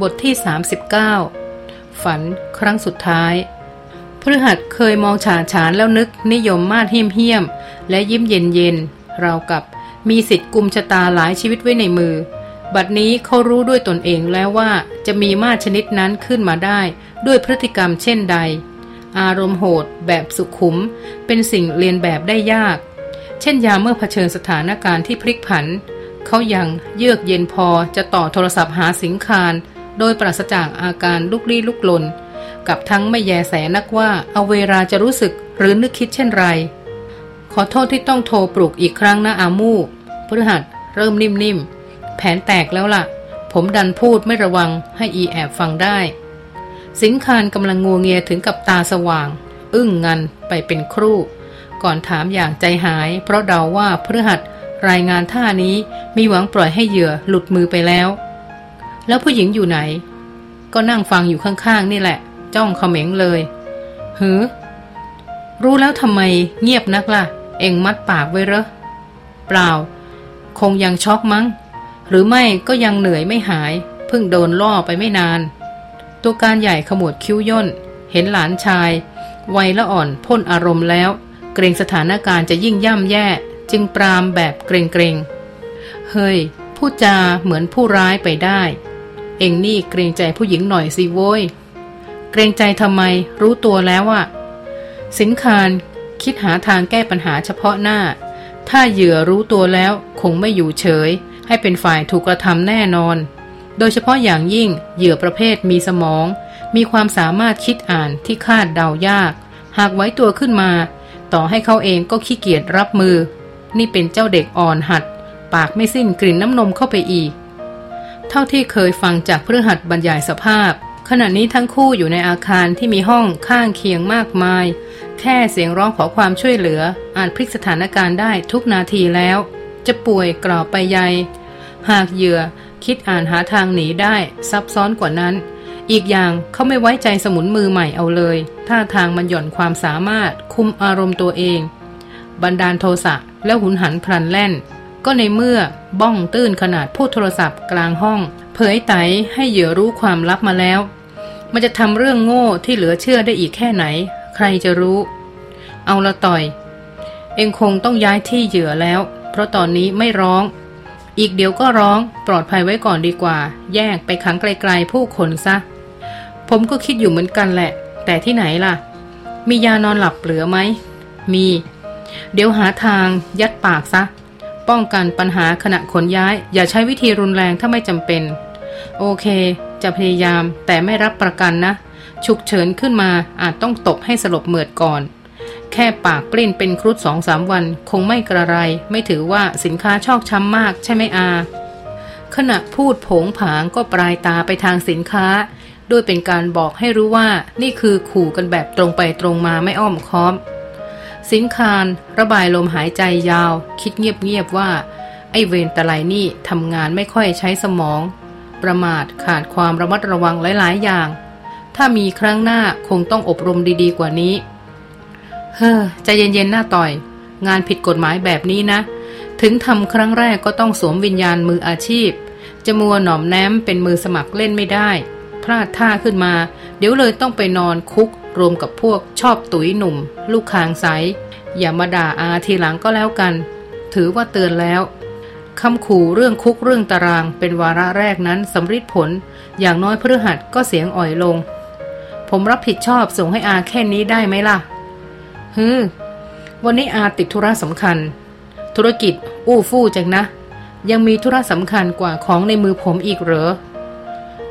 บทที่ 39 ฝันครั้งสุดท้ายพฤหัสเคยมองฉาฉานแล้วนึกนิยมมาดเฮี้ยมเฮียม และยิ้มเย็นเย็นราวกับมีสิทธิ์กุมชะตาหลายชีวิตไว้ในมือ บัดนี้เขารู้ด้วยตนเองแล้วว่าจะมีมาดชนิดนั้นขึ้นมาได้ ด้วยพฤติกรรมเช่นใด อารมณ์โหด แบบสุขุม เป็นสิ่งเรียนแบบได้ยาก เช่นยามเมื่อเผชิญสถานการณ์ที่พลิกผันเขายังเยือกเย็นพอจะต่อโทรศัพท์หาสิงคาร โดยปราศจากอาการลุกลี้ลุกลน กับทั้งไม่แยแสนักว่าเอาเวลาจะรู้สึกหรือนึกคิดเช่นไร ขอโทษที่ต้องโทรปลุกอีกครั้งนะอามูพฤหัสเริ่มนิ่มๆ แผนแตกแล้วละ่ะ ผมดันพูดไม่ระวังให้อีแอบฟังได้ สิงคารกำลังงัวเงียถึงกับตาสว่าง อึ้งงันไปเป็นครู่ ก่อนถามอย่างใจหาย เพราะเดาว่าพฤหัสรายงานท่านี้มีหวังปล่อยให้เหยื่อหลุดมือไปแล้ว แล้วผู้หญิงอยู่ไหน ก็นั่งฟังอยู่ข้างๆ นี่แหละ จ้องเขม็งเลยหือ รู้แล้วทำไมเงียบนักละ่ะ เอ็งมัดปากไว้เหรอ เปล่า คงยังช็อกมั้ง หรือไม่ก็ยังเหนื่อยไม่หาย เพิ่งโดนล่อไปไม่นาน ตัวการใหญ่ขมวดคิ้วย่น เห็นหลานชาย วัยละอ่อนพ่นอารมณ์แล้ว เกรงสถานการณ์จะยิ่งย่ำแย่ จึงปรามแบบเกรงๆเฮ้ยพูดจาเหมือนผู้ร้ายไปได้ เอ็งนี่เกรงใจผู้หญิงหน่อยสิโว้ย เกรงใจทำไมรู้ตัวแล้วอะสินคารคิดหาทางแก้ปัญหาเฉพาะหน้า ถ้าเหยื่อรู้ตัวแล้วคงไม่อยู่เฉย ให้เป็นฝ่ายถูกกระทำแน่นอน โดยเฉพาะอย่างยิ่งเหยื่อประเภทมีสมอง มีความสามารถคิดอ่านที่คาดเดายาก หากไว้ตัวขึ้นมา ต่อให้เขาเองก็ขี้เกียจรับมือ นี่เป็นเจ้าเด็กอ่อนหัด ปากไม่สิ้นกลิ่นน้ำนมเข้าไปอีก เท่าที่เคยฟังจากเพื่อหัดบรรยายสภาพ ขณะนี้ทั้งคู่อยู่ในอาคารที่มีห้องข้างเคียงมากมาย แค่เสียงร้องขอความช่วยเหลือ อาจพลิกสถานการณ์ได้ทุกนาทีแล้ว จะป่วยกล่าวไปใย หากเหยื่อคิดอ่านหาทางหนีได้ซับซ้อนกว่านั้น อีกอย่างเขาไม่ไว้ใจสมุนมือใหม่เอาเลยท่าทางมันหย่อนความสามารถคุมอารมณ์ตัวเอง บันดาลโทสะแล้วหุนหันพลันแล่น ก็ในเมื่อบ้องตื้นขนาดพูดโทรศัพท์กลางห้อง เผยไตให้เหยื่อรู้ความลับมาแล้ว มันจะทำเรื่องโง่ที่เหลือเชื่อได้อีกแค่ไหน ใครจะรู้ เอาละต่อย เองคงต้องย้ายที่เหยื่อแล้ว เพราะตอนนี้ไม่ร้อง อีกเดี๋ยวก็ร้องปลอดภัยไว้ก่อนดีกว่า แยกไปขังไกลๆผู้คนซะ ผมก็คิดอยู่เหมือนกันแหละ แต่ที่ไหนล่ะ มียานอนหลับเหลือไหมมี เดี๋ยวหาทางยัดปากซะ ป้องกันปัญหาขณะขนย้าย อย่าใช้วิธีรุนแรงถ้าไม่จำเป็น โอเค จะพยายามแต่ไม่รับประกันนะ ฉุกเฉินขึ้นมาอาจต้องตบให้สลบเหมือดก่อน แค่ปากปลิ้นเป็นครุฑสองสามวัน คงไม่กระไร ไม่ถือว่าสินค้าชอกช้ำมากใช่ไหมอา ขณะพูดผงผางก็ปลายตาไปทางสินค้าด้วยเป็นการบอกให้รู้ว่านี่คือขู่กันแบบตรงไปตรงมาไม่อ้อมค้อม สิงคารระบายลมหายใจยาว คิดเงียบๆว่า ไอเวนตะไลนี่ทำงานไม่ค่อยใช้สมอง ประมาทขาดความระมัดระวังหลายๆอย่าง ถ้ามีครั้งหน้าคงต้องอบรมดีๆกว่านี้ เฮ้อใจเย็นๆหน้าต่อย งานผิดกฎหมายแบบนี้นะ ถึงทำครั้งแรกก็ต้องสวมวิญญาณมืออาชีพจะมัวหน่อมแนมเป็นมือสมัครเล่นไม่ได้ พลาดท่าขึ้นมา เดี๋ยวเลยต้องไปนอนคุก รวมกับพวกชอบตุ๋ยหนุ่ม ลูกคางใส อย่ามาด่าอาทีหลังก็แล้วกัน ถือว่าเตือนแล้วคำขู่เรื่องคุกเรื่องตารางเป็นวาระแรกนั้นสำริดผล อย่างน้อยพฤหัสก็เสียงอ่อยลง ผมรับผิดชอบส่งให้อาแค่นี้ได้ไหมล่ะฮึวันนี้อาติดธุระสำคัญ ธุรกิจอู้ฟู่จังนะ ยังมีธุระสำคัญกว่าของในมือผมอีกเหรอ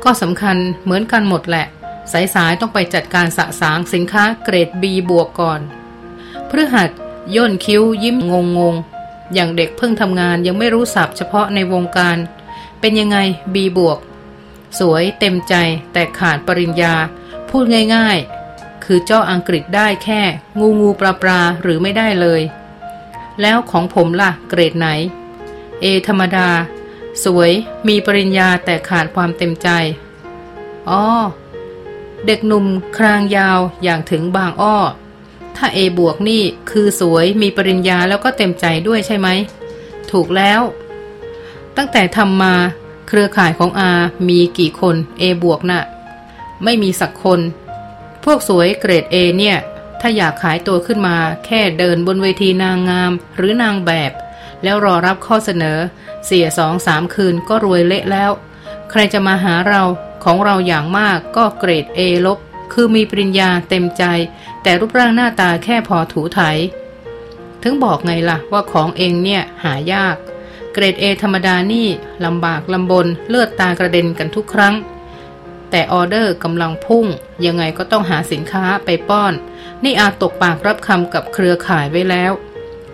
ก็สำคัญเหมือนกันหมดแหละ สายๆต้องไปจัดการสะสางสินค้าเกรด B บวกก่อนพฤหัสย่นคิ้วยิ้มงงงงอย่างเด็กเพิ่งทำงานยังไม่รู้สับเฉพาะในวงการ เป็นยังไง B บวก สวยเต็มใจแต่ขาดปริญญา พูดง่ายๆ คือเจ้าอังกฤษได้แค่ งูงูปลาปลาหรือไม่ได้เลย แล้วของผมล่ะ เกรดไหน A ธรรมดา สวยมีปริญญาแต่ขาดความเต็มใจอ๋อ เด็กหนุ่มครางยาวอย่างถึงบางอ้อ ถ้าเอบวกนี่คือสวยมีปริญญาแล้วก็เต็มใจด้วยใช่ไหม ถูกแล้ว ตั้งแต่ทำมาเครือข่ายของอามีกี่คน A บวกนะ่ะ ไม่มีสักคน พวกสวยเกรด A เนี่ย ถ้าอยากขายตัวขึ้นมาแค่เดินบนเวทีนางงามหรือนางแบบ แล้วรอรับข้อเสนอ เสียสองสามคืนก็รวยเละแล้ว ใครจะมาหาเรา ของเราอย่างมากก็เกรด A ลบ คือมีปริญญาเต็มใจ แต่รูปร่างหน้าตาแค่พอถูไถ ถึงบอกไงล่ะว่าของเองเนี่ยหายาก เกรด A ธรรมดานี่ลำบากลำบนเลือดตากระเด็นกันทุกครั้ง แต่ออเดอร์กำลังพุ่ง ยังไงก็ต้องหาสินค้าไปป้อน นี่อาจตกปากรับคำกับเครือข่ายไว้แล้ว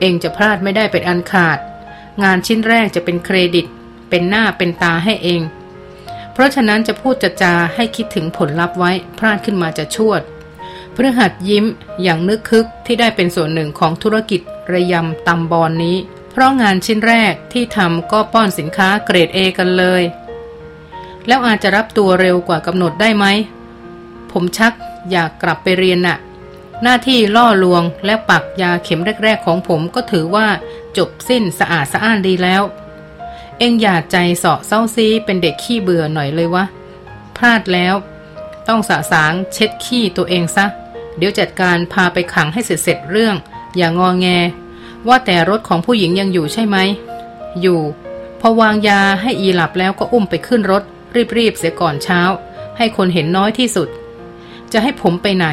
เองจะพลาดไม่ได้เป็นอันขาด งานชิ้นแรกจะเป็นเครดิต เป็นหน้าเป็นตาให้เอง เพราะฉะนั้นจะพูดจะจาให้คิดถึงผลลัพธ์ไว้พลาดขึ้นมาจะชวดพฤหัสยิ้มอย่างนึกคึกที่ได้เป็นส่วนหนึ่งของธุรกิจระยำตำบอนนี้ เพราะงานชิ้นแรกที่ทำก็ป้อนสินค้าเกรด A กันเลย แล้วอาจจะรับตัวเร็วกว่ากำหนดได้ไหม ผมชักอยากกลับไปเรียนน่ะ หน้าที่ล่อลวงและปักยาเข็มแรก ๆ ของผมก็ถือว่าจบสิ้นสะอาดสะอ้านดีแล้ว เอ็งอย่าใจเสาะเศร้าซีเป็นเด็กขี้เบื่อหน่อยเลยวะ พลาดแล้ว ต้องสาสางเช็ดขี้ตัวเองซะ เดี๋ยวจัดการพาไปขังให้เสร็จเสร็จเรื่อง อย่างงอแง ว่าแต่รถของผู้หญิงยังอยู่ใช่ไหม อยู่ พอวางยาให้อีหลับแล้วก็อุ้มไปขึ้นรถ รีบๆเสียก่อนเช้า ให้คนเห็นน้อยที่สุด จะให้ผมไปไหน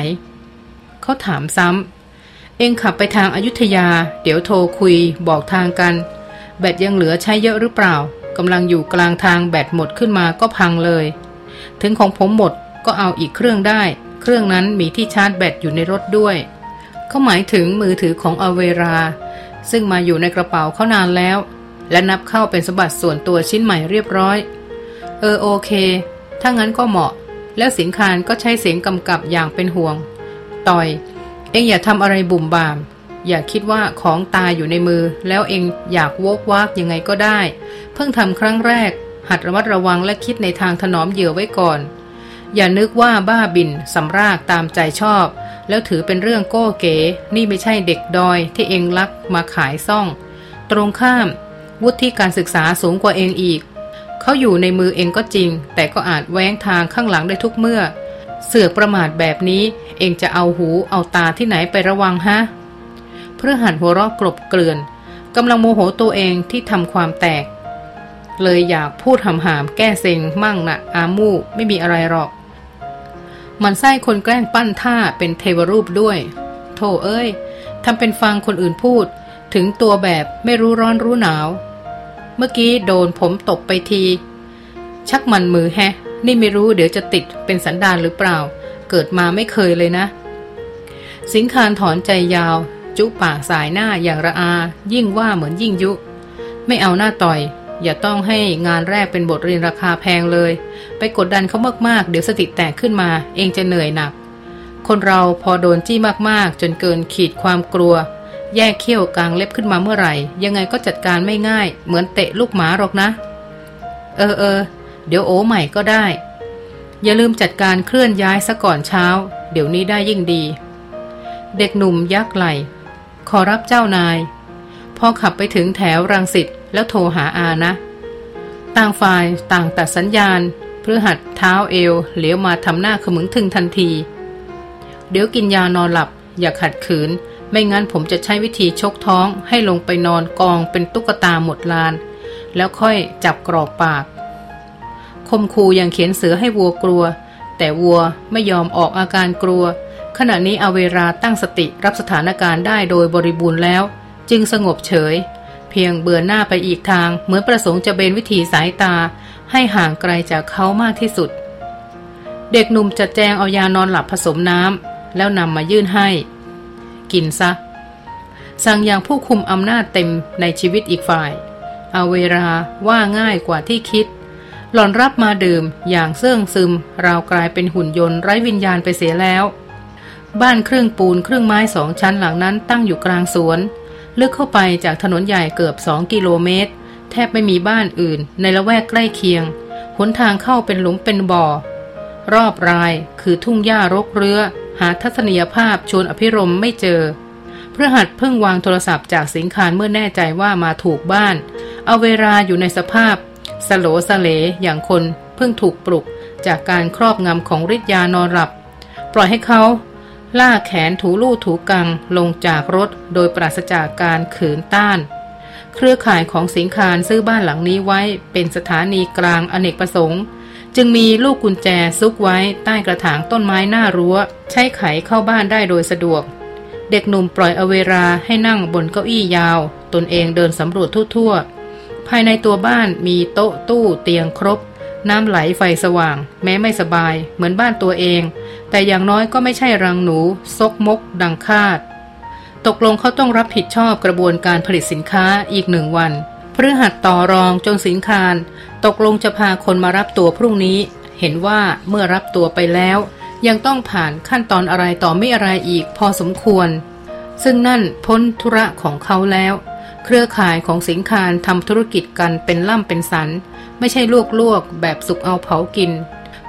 เขาถามซ้ำเองขับไปทางอายุทยา เดี๋ยวโทรคุยบอกทางกัน แบตยังเหลือใช้เยอะหรือเปล่ากำลังอยู่กลางทางแบตหมดขึ้นมาก็พังเลย ถึงของผมหมดก็เอาอีกเครื่องได้ เครื่องนั้นมีที่ชาร์จแบตอยู่ในรถด้วย เขาหมายถึงมือถือของอเวรา ซึ่งมาอยู่ในกระเป๋าเขานานแล้ว และนับเข้าเป็นสมบัติส่วนตัวชิ้นใหม่เรียบร้อย เออโอเค ถ้างั้นก็เหมาะ แล้วสิงคารก็ใช้เสียงกำกับอย่างเป็นห่วง ต่อย เอ็งอย่าทำอะไรบุ่มบาม อย่าคิดว่าของตายอยู่ในมือ แล้วเองอยากโวกวากยังไงก็ได้ เพิ่งทำครั้งแรก หัดระมัดระวังและคิดในทางถนอมเหยื่อไว้ก่อน อย่านึกว่าบ้าบินสำรากตามใจชอบ แล้วถือเป็นเรื่องโก้เก๋ นี่ไม่ใช่เด็กดอยที่เองลักมาขายซ่อง ตรงข้าม วุฒิการศึกษาสูงกว่าเองอีก เขาอยู่ในมือเองก็จริง แต่ก็อาจแว้งทางข้างหลังได้ทุกเมื่อเสือกประมาทแบบนี้ เองจะเอาหูเอาตาที่ไหนไประวังฮะ เพื่อหันหัวเราะกลบเกลื่อนกำลังโมโหตัวเองที่ทำความแตก เลยอยากพูดหำหามแก้เซ็งมั่งนะอามูไม่มีอะไรหรอก มันไส้คนแกล้งปั้นท่าเป็นเทวรูปด้วย โธ่เอ้ยทำเป็นฟังคนอื่นพูด ถึงตัวแบบไม่รู้ร้อนรู้หนาว เมื่อกี้โดนผมตบไปที ชักมันมือแฮะ นี่ไม่รู้เดี๋ยวจะติดเป็นสันดานหรือเปล่า เกิดมาไม่เคยเลยนะ สิงคารถอนใจยาว จุปากสายหน้าอย่างระอา ยิ่งว่าเหมือนยิ่งยุ ไม่เอาหน้าต่อย อย่าต้องให้งานแรกเป็นบทเรียนราคาแพงเลย ไปกดดันเขามากๆ เดี๋ยวสติแตกขึ้นมา เองจะเหนื่อยหนัก คนเราพอโดนจี้มากๆ จนเกินขีดความกลัว แยกเขี้ยวกลางเล็บขึ้นมาเมื่อไหร่ ยังไงก็จัดการไม่ง่าย เหมือนเตะลูกหมาหรอกนะ เออเออเดี๋ยวโอใหม่ก็ได้ อย่าลืมจัดการเคลื่อนย้ายซะก่อนเช้า เดี๋ยวนี้ได้ยิ่งดีเด็กหนุ่มยักไหล ขอรับเจ้านาย พอขับไปถึงแถวรังสิตแล้วโทรหาอานะ ต่างฝ่ายต่างตัดสัญญาณเพื่อหัดเท้าเอวเหลียวมาทำหน้าขมึงถึงทันที เดี๋ยวกินยานอนหลับ อย่าขัดขืน ไม่งั้นผมจะใช้วิธีชกท้องให้ลงไปนอนกองเป็นตุ๊กตาหมดลาน แล้วค่อยจับกรอกปากคมคูยังเขียนเสือให้วัวกลัว แต่วัวไม่ยอมออกอาการกลัว ขณะนี้อเวราตั้งสติรับสถานการณ์ได้โดยบริบูรณ์แล้ว จึงสงบเฉย เพียงเบือนหน้าไปอีกทาง เหมือนประสงค์จะเบนวิธีสายตา ให้ห่างไกลจากเขามากที่สุด เด็กหนุ่มจัดแจงเอายานอนหลับผสมน้ำแล้วนำมายื่นให้ กินซะ สั่งอย่างผู้คุมอำนาจเต็มในชีวิตอีกฝ่ายอเวราว่าง่ายกว่าที่คิด หล่อนรับมาดื่มอย่างเสื่องซึม ราวกลายเป็นหุ่นยนต์ไร้วิญญาณไปเสียแล้ว บ้านครึ่งปูนครึ่งไม้สองชั้นหลังนั้นตั้งอยู่กลางสวน ลึกเข้าไปจากถนนใหญ่เกือบสองกิโลเมตร แทบไม่มีบ้านอื่น ในละแวกใกล้เคียงหนทางเข้าเป็นหลุมเป็นบ่อ รอบรายคือทุ่งหญ้ารกเรือหาทัศนียภาพชวนอภิรมไม่เจอเพื่อหัดเพิ่งวางโทรศัพท์จากสิงคารเมื่อแน่ใจว่ามาถูกบ้าน เอาเวลาอยู่ในสภาพสโลสเลอย่างคนเพิ่งถูกปลุกจากการครอบงำของฤทธิ์ยานอนหลับ ปล่อยให้เขา ล่าแขนถูลู่ถูกังลงจากรถโดยปราศจากการขืนต้าน เครือข่ายของสิงคารซื้อบ้านหลังนี้ไว้เป็นสถานีกลางอเนกประสงค์ จึงมีลูกกุญแจซุกไว้ใต้กระถางต้นไม้หน้ารั้ว ใช้ไขเข้าบ้านได้โดยสะดวก เด็กหนุ่มปล่อยอเวราให้นั่งบนเก้าอี้ยาว ตนเองเดินสำรวจทั่วๆ ภายในตัวบ้านมีโต๊ะตู้เตียงครบ น้ำไหลไฟสว่าง แม้ไม่สบาย เหมือนบ้านตัวเอง แต่อย่างน้อยก็ไม่ใช่รังหนู ซกมก ดังคาด ตกลงเขาต้องรับผิดชอบกระบวนการผลิตสินค้าอีกหนึ่งวันพฤหัสต่อรองจนสินคาร ตกลงจะพาคนมารับตัวพรุ่งนี้ เห็นว่าเมื่อรับตัวไปแล้ว ยังต้องผ่านขั้นตอนอะไรต่อไม่อะไรอีกพอสมควร ซึ่งนั่นพ้นธุระของเขาแล้ว เครือข่ายของสิงคารทำธุรกิจกันเป็นล่ำเป็นสัน ไม่ใช่ลวกๆแบบสุกเอาเผากิน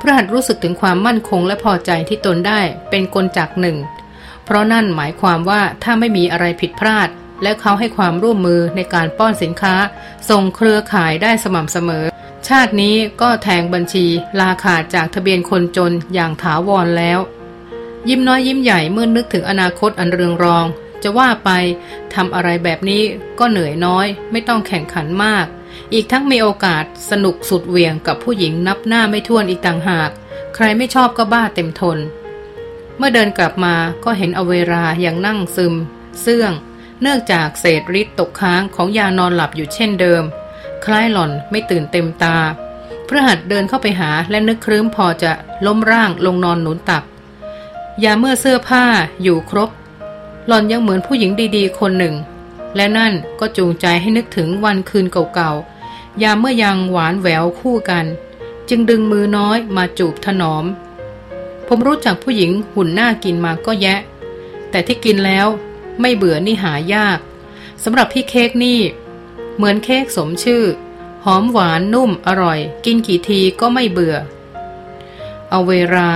พระหัตรู้สึกถึงความมั่นคงและพอใจที่ตนได้เป็นกลจักหนึ่ง เพราะนั่นหมายความว่าถ้าไม่มีอะไรผิดพลาด และเขาให้ความร่วมมือในการป้อนสินค้า ส่งเครือข่ายได้สม่ำเสมอ ชาตินี้ก็แทงบัญชีลาขาดจากทะเบียนคนจนอย่างถาวรแล้ว ยิ้มน้อยยิ้มใหญ่เมื่อนึกถึงอนาคตอันเรืองรอง จะว่าไปทำอะไรแบบนี้ก็เหนื่อยน้อย ไม่ต้องแข่งขันมาก อีกทั้งมีโอกาสสนุกสุดเวียงกับผู้หญิงนับหน้าไม่ถ้วนอีกต่างหาก ใครไม่ชอบก็บ้าเต็มทน เมื่อเดินกลับมาก็เห็นอเวราอย่างนั่งซึม เสื่อง เนื่องจากเศษฤทธิ์ตกค้างของยานอนหลับอยู่เช่นเดิม คล้ายหล่อนไม่ตื่นเต็มตาพระหัตเดินเข้าไปหาและนึกครื้มพอจะล้มร่างลงนอนหนุนตัก ยาเมื่อเสื้อผ้าอยู่ครบ หล่อนยังเหมือนผู้หญิงดีๆ คนหนึ่ง และนั่นก็จูงใจให้นึกถึงวันคืนเก่าๆ ยามเมื่อยังหวานแหววคู่กัน จึงดึงมือน้อยมาจูบถนอม ผมรู้จักผู้หญิงหุ่นหน้ากินมาก็แยะ แต่ที่กินแล้วไม่เบื่อนี่หายากสำหรับพี่เค้กนี่ เหมือนเค้กสมชื่อ หอมหวานนุ่มอร่อย กินกี่ทีก็ไม่เบื่อ เอาเวลา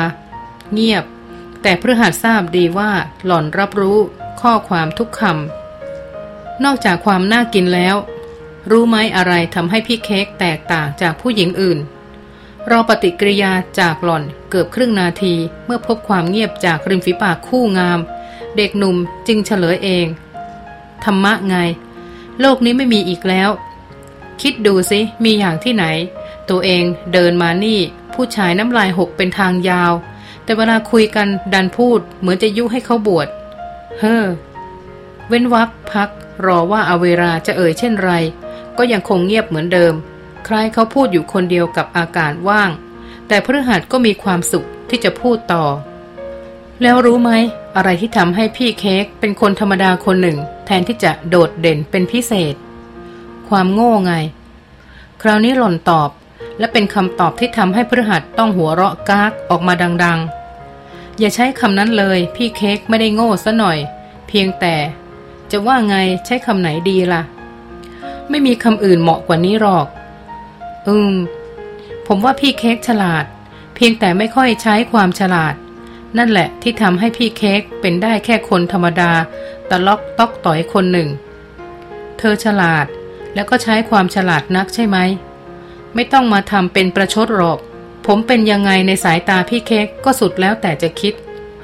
เงียบ แต่พฤหัสทราบดีว่าหล่อนรับรู้ข้อความทุกคำ นอกจากความน่ากินแล้ว รู้ไหมอะไรทำให้พี่เค้กแตกต่างจากผู้หญิงอื่น รอปฏิกิริยาจากหล่อนเกือบครึ่งนาทีเมื่อพบความเงียบจากริมฝีปากคู่งาม เด็กหนุ่มจึงเฉลยเอง ธรรมะไง โลกนี้ไม่มีอีกแล้ว คิดดูสิมีอย่างที่ไหน ตัวเองเดินมานี่ ผู้ชายน้ำลายหกเป็นทางยาว แต่เวลาคุยกันดันพูดเหมือนจะยุให้เขาบวชเฮ้อเว้นวักพัก รอว่าอาเวราจะเอ่ยเช่นไร ก็ยังคงเงียบเหมือนเดิม ใครเขาพูดอยู่คนเดียวกับอากาศว่าง แต่พฤหัสก็มีความสุขที่จะพูดต่อ แล้วรู้ไหม อะไรที่ทำให้พี่เค้กเป็นคนธรรมดาคนหนึ่ง แทนที่จะโดดเด่นเป็นพิเศษ ความโง่ไง คราวนี้หล่นตอบ และเป็นคำตอบที่ทำให้พฤหัสต้องหัวเราะกากออกมาดัง ๆ อย่าใช้คำนั้นเลย พี่เค้กไม่ได้โง่ซะหน่อย เพียงแต่ จะว่าไงใช้คำไหนดีละ่ะ ไม่มีคำอื่นเหมาะกว่านี้หรอก อืม ผมว่าพี่เค้กฉลาด เพียงแต่ไม่ค่อยใช้ความฉลาด นั่นแหละที่ทำให้พี่เค้กเป็นได้แค่คนธรรมดาตะล็อกตอกต่อยคนหนึ่ง เธอฉลาดแล้วก็ใช้ความฉลาดนักใช่ไหม ไม่ต้องมาทำเป็นประชดหรอก ผมเป็นยังไงในสายตาพี่เค้กก็สุดแล้วแต่จะคิด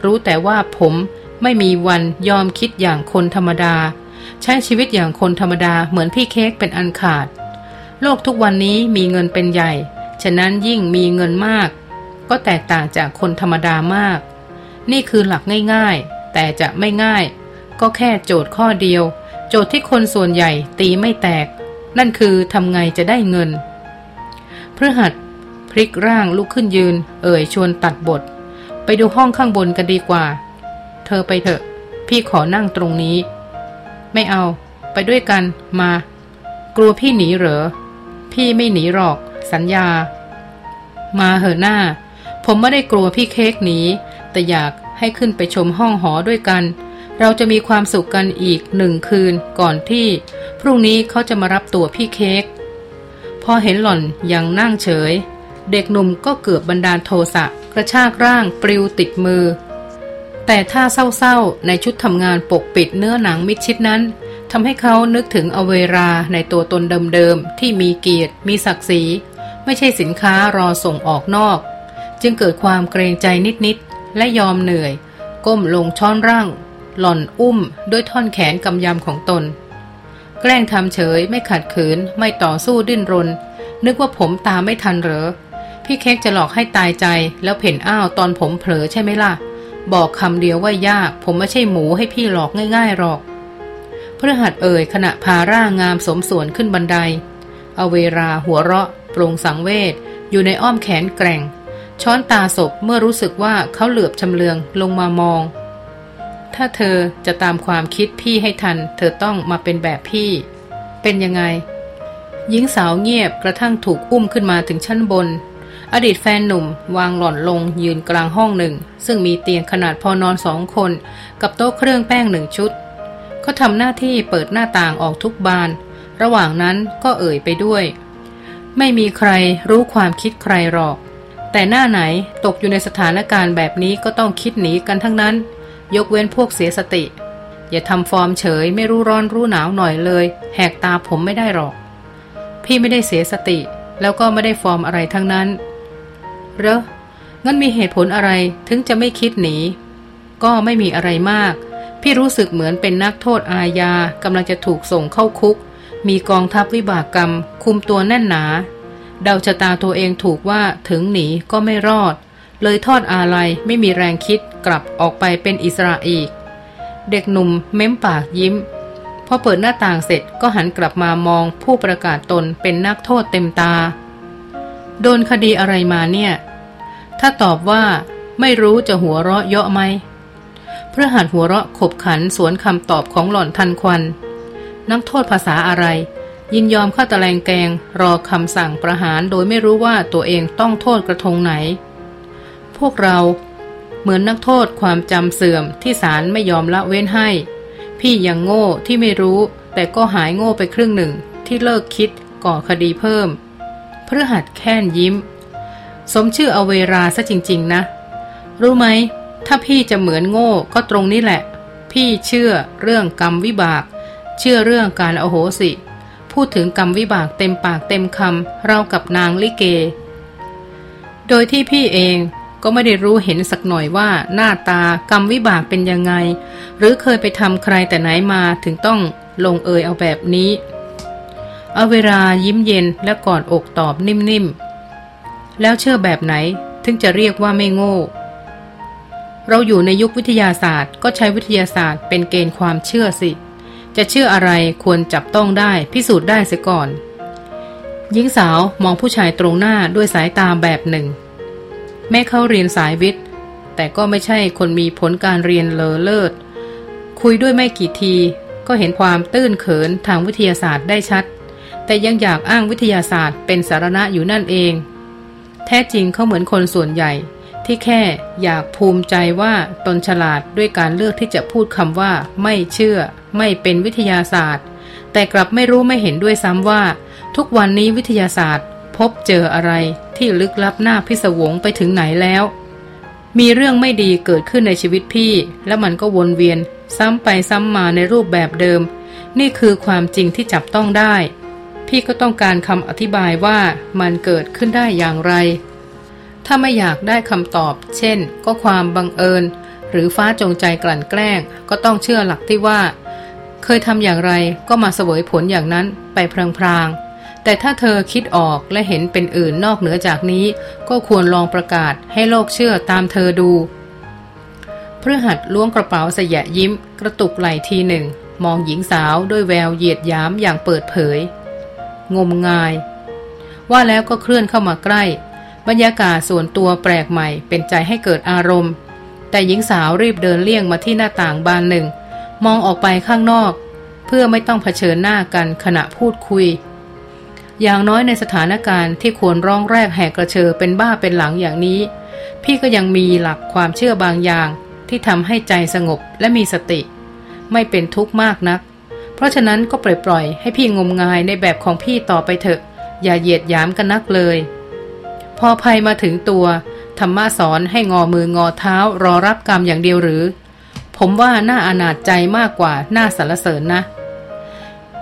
รู้แต่ว่าผม ไม่มีวันยอมคิดอย่างคนธรรมดา ใช้ชีวิตอย่างคนธรรมดาเหมือนพี่เค้กเป็นอันขาด โลกทุกวันนี้มีเงินเป็นใหญ่ ฉะนั้นยิ่งมีเงินมาก ก็แตกต่างจากคนธรรมดามาก นี่คือหลักง่ายๆ แต่จะไม่ง่าย ก็แค่โจทย์ข้อเดียว โจทย์ที่คนส่วนใหญ่ตีไม่แตก นั่นคือทำไงจะได้เงินพฤหัสพลิกร่างลุกขึ้นยืน เอ่ยชวนตัดบท ไปดูห้องข้างบนกันดีกว่า เธอไปเถอะ พี่ขอนั่งตรงนี้ ไม่เอา ไปด้วยกัน มา กลัวพี่หนีเหรอ พี่ไม่หนีหรอก สัญญา มาเหอะหน้า ผมไม่ได้กลัวพี่เค้กหนี แต่อยากให้ขึ้นไปชมห้องหอด้วยกัน เราจะมีความสุขกันอีกหนึ่งคืนก่อนที่ พรุ่งนี้เขาจะมารับตัวพี่เค้ก พอเห็นหล่อนยังนั่งเฉย เด็กหนุ่มก็เกือบบันดาลโทสะกระชากร่างปลิวติดมือ แต่ถ้าเศร้าๆ ในชุดทำงานปกปิดเนื้อหนังมิดชิดนั้นทำให้เขานึกถึงอเวราในตัวตนเดิมๆ ที่มีเกียรติ มีศักดิ์ศรี ไม่ใช่สินค้ารอส่งออกนอก จึงเกิดความเกรงใจนิดๆ และยอมเหนื่อย ก้มลงช้อนร่าง หล่อนอุ้มด้วยท่อนแขนกำยำของตน แกล้งทำเฉยไม่ขัดขืนไม่ต่อสู้ดิ้นรน นึกว่าผมตามไม่ทันเหรอ พี่เค้กจะหลอกให้ตายใจแล้วเพ่นอ้าวตอนผมเผลอใช่ไหมล่ะ บอกคำเดียวว่ายาก ผมไม่ใช่หมูให้พี่หลอกง่ายๆหรอกพฤหัสเอ่ยขณะพาร่างงามสมส่วนขึ้นบันได อเวราหัวเราะโปร่งสังเวชอยู่ในอ้อมแขนแกร่ง ช้อนตาศพเมื่อรู้สึกว่าเขาเหลือบชำเลืองลงมามอง ถ้าเธอจะตามความคิดพี่ให้ทัน เธอต้องมาเป็นแบบพี่ เป็นยังไง หญิงสาวเงียบกระทั่งถูกอุ้มขึ้นมาถึงชั้นบน อดีตแฟนหนุ่มวางหล่อนลงยืนกลางห้องหนึ่ง ซึ่งมีเตียงขนาดพอนอนสองคน กับโต๊ะเครื่องแป้งหนึ่งชุด เขาทำหน้าที่เปิดหน้าต่างออกทุกบาน ระหว่างนั้นก็เอ่ยไปด้วย ไม่มีใครรู้ความคิดใครหรอก แต่หน้าไหนตกอยู่ในสถานการณ์แบบนี้ก็ต้องคิดหนีกันทั้งนั้น ยกเว้นพวกเสียสติ อย่าทำฟอร์มเฉยไม่รู้ร้อนรู้หนาวหน่อยเลย แหกตาผมไม่ได้หรอก พี่ไม่ได้เสียสติ แล้วก็ไม่ได้ฟอร์มอะไรทั้งนั้น เหรองั้นมีเหตุผลอะไรถึงจะไม่คิดหนี ก็ไม่มีอะไรมาก พี่รู้สึกเหมือนเป็นนักโทษอาญากำลังจะถูกส่งเข้าคุก มีกองทัพวิบากกรรม คุมตัวแน่นหนา เดาชะตาตัวเองถูกว่าถึงหนีก็ไม่รอด เลยทอดอาลัยไม่มีแรงคิดกลับออกไปเป็นอิสระอีก เด็กหนุ่มเม้มปากยิ้ม พอเปิดหน้าต่างเสร็จก็หันกลับมามองผู้ประกาศตนเป็นนักโทษเต็มตา โดนคดีอะไรมาเนี่ย ถ้าตอบว่า ไม่รู้จะหัวเราะเยาะไหมพระหัตหัวเราะขบขันสวนคำตอบของหล่อนทันควัน นักโทษภาษาอะไร ยินยอมเข้าตะแลงแกงรอคำสั่งประหารโดยไม่รู้ว่าตัวเองต้องโทษกระทงไหน พวกเราเหมือนนักโทษความจำเสื่อมที่ศาลไม่ยอมละเว้นให้ พี่ยังโง่ที่ไม่รู้ แต่ก็หายโง่ไปครึ่งหนึ่งที่เลิกคิดก่อคดีเพิ่มพระหัตแค่นยิ้ม สมชื่ออเวราซะจริง ๆ นะ รู้ไหม ถ้าพี่จะเหมือนโง่ก็ตรงนี้แหละ พี่เชื่อเรื่องกรรมวิบาก เชื่อเรื่องการอโหสิ พูดถึงกรรมวิบากเต็มปากเต็มคำเรากับนางลิเก โดยที่พี่เองก็ไม่ได้รู้เห็นสักหน่อยว่าหน้าตากรรมวิบากเป็นยังไง หรือเคยไปทำใครแต่ไหนมาถึงต้องลงเอยเอาแบบนี้เอาเวลายิ้มเย็นและกอดอกตอบนิ่มๆ แล้วเชื่อแบบไหน ถึงจะเรียกว่าไม่โง่ เราอยู่ในยุควิทยาศาสตร์ ก็ใช้วิทยาศาสตร์เป็นเกณฑ์ความเชื่อสิ จะเชื่ออะไรควรจับต้องได้พิสูจน์ได้เสียก่อน หญิงสาวมองผู้ชายตรงหน้าด้วยสายตาแบบหนึ่ง แม้เขาเรียนสายวิทย์ แต่ก็ไม่ใช่คนมีผลการเรียนเลอเลิศ คุยด้วยไม่กี่ที ก็เห็นความตื้นเขินทางวิทยาศาสตร์ได้ชัด แต่ยังอยากอ้างวิทยาศาสตร์เป็นสารณะอยู่นั่นเอง แท้จริงเขาเหมือนคนส่วนใหญ่ ที่แค่อยากภูมิใจว่าตนฉลาดด้วยการเลือกที่จะพูดคำว่า ไม่เชื่อ ไม่เป็นวิทยาศาสตร์ แต่กลับไม่รู้ไม่เห็นด้วยซ้ำว่า ทุกวันนี้วิทยาศาสตร์ พบเจออะไรที่ลึกลับหน้าพิศวงไปถึงไหนแล้ว มีเรื่องไม่ดีเกิดขึ้นในชีวิตพี่ แล้วมันก็วนเวียน ซ้ำไปซ้ำมาในรูปแบบเดิม นี่คือความจริงที่จับต้องได้ พี่ก็ต้องการคำอธิบายว่ามันเกิดขึ้นได้อย่างไร ถ้าไม่อยากได้คำตอบ เช่น ก็ความบังเอิญ หรือฟ้าจงใจกลั่นแกล้ง ก็ต้องเชื่อหลักที่ว่า เคยทำอย่างไรก็มาเสวยผลอย่างนั้นไปพลางๆ แต่ถ้าเธอคิดออกและเห็นเป็นอื่นนอกเหนือจากนี้ ก็ควรลองประกาศให้โลกเชื่อตามเธอดูเพื่อหัดล้วงกระเป๋าสยะยิ้ม กระตุกไหลทีหนึ่ง มองหญิงสาวด้วยแววเหยียดย้ำอย่างเปิดเผย งมงาย ว่าแล้วก็เคลื่อนเข้ามาใกล้ บรรยากาศส่วนตัวแปลกใหม่เป็นใจให้เกิดอารมณ์ แต่หญิงสาวรีบเดินเลี่ยงมาที่หน้าต่างบานหนึ่ง มองออกไปข้างนอก เพื่อไม่ต้องเผชิญหน้ากันขณะพูดคุย อย่างน้อยในสถานการณ์ที่ควรร้องแรกแหกกระเชอเป็นบ้าเป็นหลังอย่างนี้ พี่ก็ยังมีหลักความเชื่อบางอย่างที่ทำให้ใจสงบและมีสติ ไม่เป็นทุกข์มากนัก เพราะฉะนั้นก็ปล่อยปล่อยให้พี่งมงายในแบบของพี่ต่อไปเถอะ อย่าเหยียดยามกันนักเลย พอภัยมาถึงตัวธรรมะสอนให้งอมืองอเท้ารอรับกรรมอย่างเดียวหรือ ผมว่าน่าอนาจใจมากกว่าน่าสรรเสริญนะ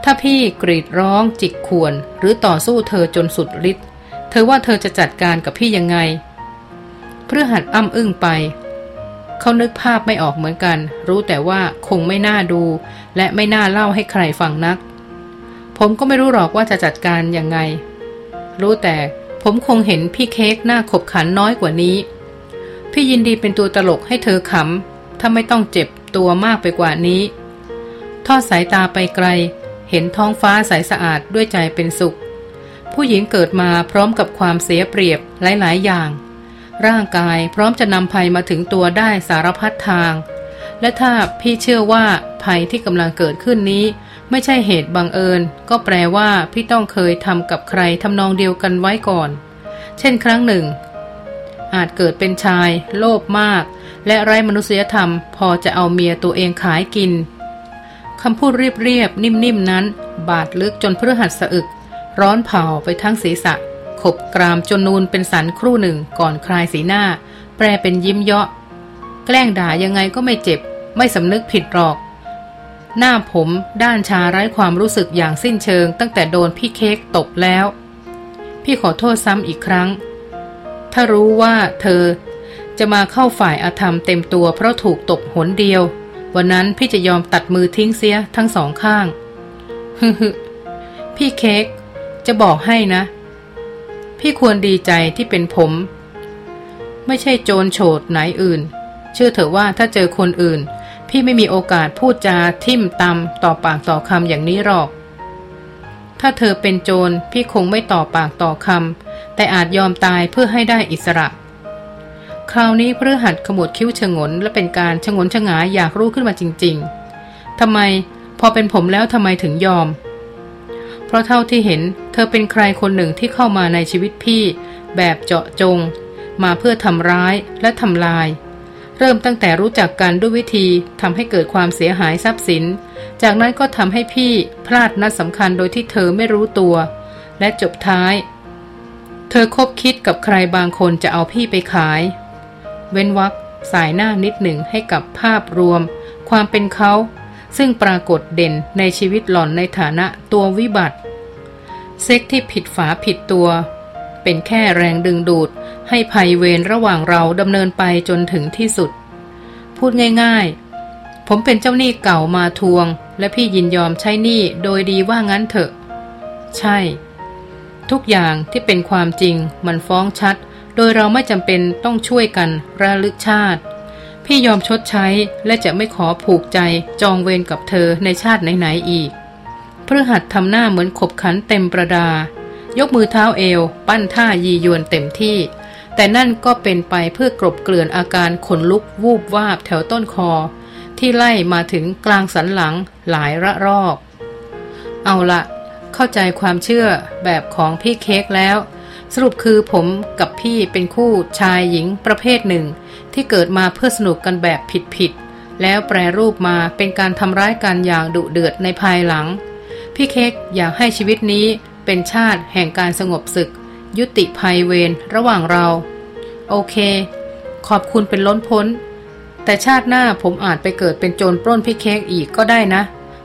ถ้าพี่กรีดร้องจิกขวน หรือต่อสู้เธอจนสุดฤทธิ์เธอว่าเธอจะจัดการกับพี่ยังไงเพื่อหัดอ้ำอึ้งไป เขานึกภาพไม่ออกเหมือนกัน รู้แต่ว่าคงไม่น่าดู และไม่น่าเล่าให้ใครฟังนัก ผมก็ไม่รู้หรอกว่าจะจัดการยังไง รู้แต่ผมคงเห็นพี่เค้กหน้าขบขันน้อยกว่านี้ พี่ยินดีเป็นตัวตลกให้เธอขำถ้าไม่ต้องเจ็บตัวมากไปกว่านี้ ทอดสายตาไปไกล เห็นท้องฟ้าใสสะอาดด้วยใจเป็นสุข ผู้หญิงเกิดมาพร้อมกับความเสียเปรียบหลาย ๆ อย่าง ร่างกายพร้อมจะนำภัยมาถึงตัวได้สารพัดทาง และถ้าพี่เชื่อว่าภัยที่กำลังเกิดขึ้นนี้ ไม่ใช่เหตุบังเอิญ ก็แปลว่าพี่ต้องเคยทำกับใครทำนองเดียวกันไว้ก่อน เช่นครั้งหนึ่ง อาจเกิดเป็นชาย โลภมาก และไร้มนุษยธรรม พอจะเอาเมียตัวเองขายกินคำพูดเรียบๆนิ่มๆนั้น บาดลึกจนเพื่อหัดสะอึก ร้อนเผาไปทั้งศีรษะ ขบกรามจนนูนเป็นสันครู่หนึ่งก่อนคลายสีหน้า แปลเป็นยิ้มเยาะ แกล้งด่ายังไงก็ไม่เจ็บ ไม่สำนึกผิดหรอก หน้าผมด้านชาไร้ความรู้สึกอย่างสิ้นเชิง ตั้งแต่โดนพี่เค้กตบแล้ว พี่ขอโทษซ้ำอีกครั้ง ถ้ารู้ว่าเธอจะมาเข้าฝ่ายอาธรรมเต็มตัวเพราะถูกตบหนเดียว วันนั้นพี่จะยอมตัดมือทิ้งเสียทั้งสองข้างฮึฮึพี่เค้กจะบอกให้นะ พี่ควรดีใจที่เป็นผม ไม่ใช่โจรโฉดไหนอื่น เชื่อเถอะว่าถ้าเจอคนอื่น พี่ไม่มีโอกาสพูดจาทิ่มตำต่อปากต่อคำอย่างนี้หรอก ถ้าเธอเป็นโจรพี่คงไม่ต่อปากต่อคำแต่อาจยอมตายเพื่อให้ได้อิสระ คราวนี้เพื่อหัดขมวดคิ้วชงน และเป็นการชงนชงายอยากรู้ขึ้นมาจริง ๆทำไม พอเป็นผมแล้วทำไมถึงยอม เพราะเท่าที่เห็นเธอเป็นใครคนหนึ่งที่เข้ามาในชีวิตพี่ แบบเจาะจง มาเพื่อทำร้ายและทำลาย เริ่มตั้งแต่รู้จักกันด้วยวิธีทำให้เกิดความเสียหายทรัพย์สิน จากนั้นก็ทำให้พี่พลาดนัดสำคัญโดยที่เธอไม่รู้ตัว และจบท้าย เธอคบคิดกับใครบางคนจะเอาพี่ไปขาย เว้นวักสายหน้านิดหนึ่งให้กับภาพรวม ความเป็นเขา ซึ่งปรากฏเด่นในชีวิตหล่อนในฐานะตัววิบัติ เซ็กที่ผิดฝาผิดตัว เป็นแค่แรงดึงดูดให้ภัยเวรระหว่างเราดำเนินไปจนถึงที่สุด พูดง่ายๆ ผมเป็นเจ้าหนี้เก่ามาทวง และพี่ยินยอมใช้หนี้โดยดีว่างั้นเถอะ ใช่ ทุกอย่างที่เป็นความจริงมันฟ้องชัด โดยเราไม่จำเป็นต้องช่วยกันระลึกชาติ พี่ยอมชดใช้และจะไม่ขอผูกใจจองเวรกับเธอในชาติไหนๆอีกพฤหัสทำหน้าเหมือนขบขันเต็มประดา ยกมือเท้าเอว ปั้นท่ายียวนเต็มที่ แต่นั่นก็เป็นไปเพื่อกลบเกลื่อนอาการขนลุกวูบวาบแถวต้นคอ ที่ไล่มาถึงกลางสันหลังหลายระรอบเอาละเข้าใจความเชื่อแบบของพี่เค้กแล้ว สรุปคือผมกับพี่เป็นคู่ชายหญิงประเภทหนึ่ง ที่เกิดมาเพื่อสนุกกันแบบผิดๆแล้วแปรรูปมาเป็นการทำร้ายกันอย่างดุเดือดในภายหลัง พี่เค้กอยากให้ชีวิตนี้เป็นชาติแห่งการสงบศึก ยุติภัยเวรระหว่างเรา โอเค ขอบคุณเป็นล้นพ้น แต่ชาติหน้าผมอาจไปเกิดเป็นโจรปล้นพี่เค้กอีกก็ได้นะ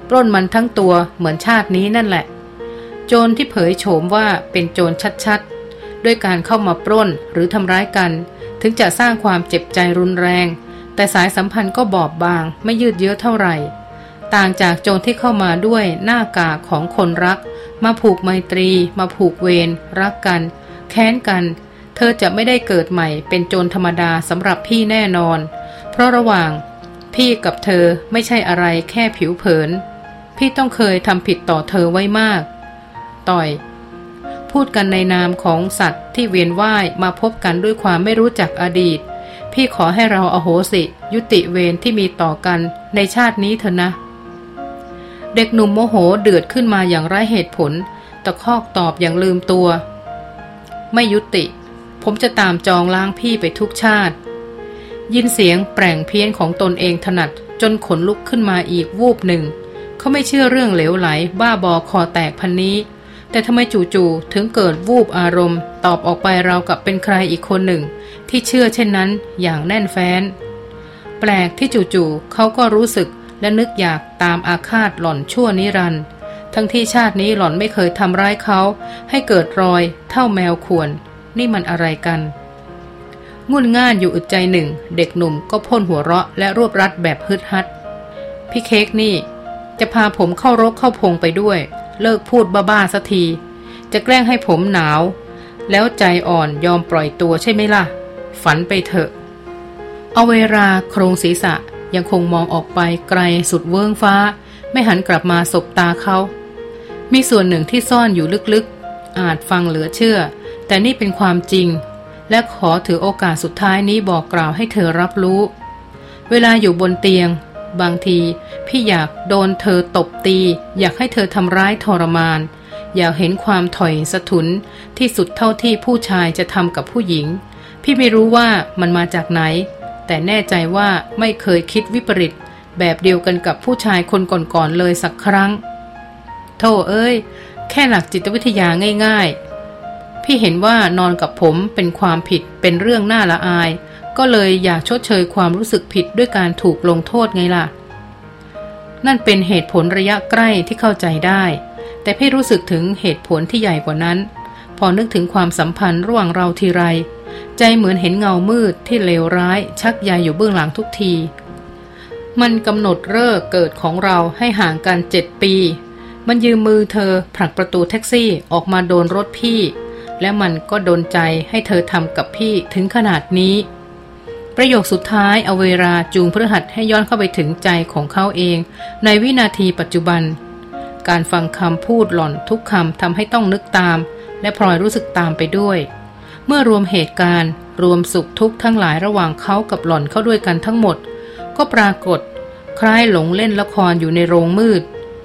ปล้นมันทั้งตัวเหมือนชาตินี้นั่นแหละ โจรที่เผยโฉมว่าเป็นโจรชัดๆ ด้วยการเข้ามาปล้นหรือทำร้ายกัน ถึงจะสร้างความเจ็บใจรุนแรง แต่สายสัมพันธ์ก็บอบบาง ไม่ยืดเยื้อเท่าไหร่ ต่างจากโจรที่เข้ามาด้วยหน้ากากของคนรัก มาผูกไมตรี มาผูกเวรรักกัน แค้นกัน เธอจะไม่ได้เกิดใหม่เป็นโจรธรรมดาสำหรับพี่แน่นอน เพราะระหว่าง พี่กับเธอไม่ใช่อะไรแค่ผิวเผิน พี่ต้องเคยทำผิดต่อเธอไว้มาก ต่อย พูดกันในนามของสัตว์ที่เวียนว่ายมาพบกันด้วยความไม่รู้จักอดีต พี่ขอให้เราอโหสิ ยุติเวรที่มีต่อกันในชาตินี้เถอะนะ เด็กหนุ่มโมโหเดือดขึ้นมาอย่างไร้เหตุผล ตะคอกตอบอย่างลืมตัว ไม่ยุติ ผมจะตามจองล้างพี่ไปทุกชาติ ยินเสียงแปลงเพี้ยนของตนเองถนัดจนขนลุกขึ้นมาอีกวูบหนึ่ง เขาไม่เชื่อเรื่องเหลวไหล บ้าบอคอแตกพันนี้ แต่ทำไมจู่ๆถึงเกิดวูบอารมณ์ ตอบออกไปเรากับเป็นใครอีกคนหนึ่ง ที่เชื่อเช่นนั้นอย่างแน่นแฟ้น แปลกที่จู่ๆเขาก็รู้สึกและนึกอยากตามอาฆาตหล่อนชั่วนิรันดร์ทั้งที่ชาตินี้หล่อนไม่เคยทำร้ายเขา ให้เกิดรอย เท่าแมวข่วน นี่มันอะไรกัน งุนง่านอยู่อึดใจหนึ่ง เด็กหนุ่มก็พ่นหัวเราะและรวบรัดแบบฮึดฮัดพี่เค้กนี่ จะพาผมเข้ารกเข้าพงไปด้วย เลิกพูดบ้าๆสักที จะแกล้งให้ผมหนาว แล้วใจอ่อนยอมปล่อยตัวใช่ไหมล่ะ ฝันไปเถอะ เอาเวลาโครงศีรษะยังคงมองออกไปไกลสุดเวิ้งฟ้า ไม่หันกลับมาสบตาเขา มีส่วนหนึ่งที่ซ่อนอยู่ลึกๆ อาจฟังเหลือเชื่อ แต่นี่เป็นความจริง และขอถือโอกาสสุดท้ายนี้บอกกล่าวให้เธอรับรู้ เวลาอยู่บนเตียง บางที พี่อยากโดนเธอตบตี อยากให้เธอทำร้ายทรมาน อยากเห็นความถอยสะทุนที่สุดเท่าที่ผู้ชายจะทำกับผู้หญิง พี่ไม่รู้ว่ามันมาจากไหน แต่แน่ใจว่าไม่เคยคิดวิปริต แบบเดียวกันกับผู้ชายคนก่อนๆเลยสักครั้ง โธ่เอ้ย แค่หลักจิตวิทยาง่าย ๆ พี่เห็นว่านอนกับผมเป็นความผิดเป็นเรื่องน่าละอาย ก็เลยอยากชดเชยความรู้สึกผิดด้วยการถูกลงโทษไงล่ะ นั่นเป็นเหตุผลระยะใกล้ที่เข้าใจได้ แต่พี่รู้สึกถึงเหตุผลที่ใหญ่กว่านั้น พอนึกถึงความสัมพันธ์ระหว่างเราทีไร ใจเหมือนเห็นเงามืดที่เลวร้าย ชักใยอยู่เบื้องหลังทุกที มันกำหนดเลิกเกิดของเราให้ห่างกันเจ็ดปี มันยืมมือเธอผลักประตูแท็กซี่ออกมาโดนรถพี่ และมันก็โดนใจให้เธอทำกับพี่ถึงขนาดนี้ ประโยคสุดท้ายเอาเวลาจูงพฤหัสให้ย้อนเข้าไปถึงใจของเขาเอง ในวินาทีปัจจุบัน การฟังคำพูดหล่อนทุกคำทำให้ต้องนึกตาม และพลอยรู้สึกตามไปด้วย เมื่อรวมเหตุการณ์ รวมสุขทุกข์ทั้งหลายระหว่างเขากับหล่อนเข้าด้วยกันทั้งหมด ก็ปรากฏ คล้ายหลงเล่นละครอยู่ในโรงมืด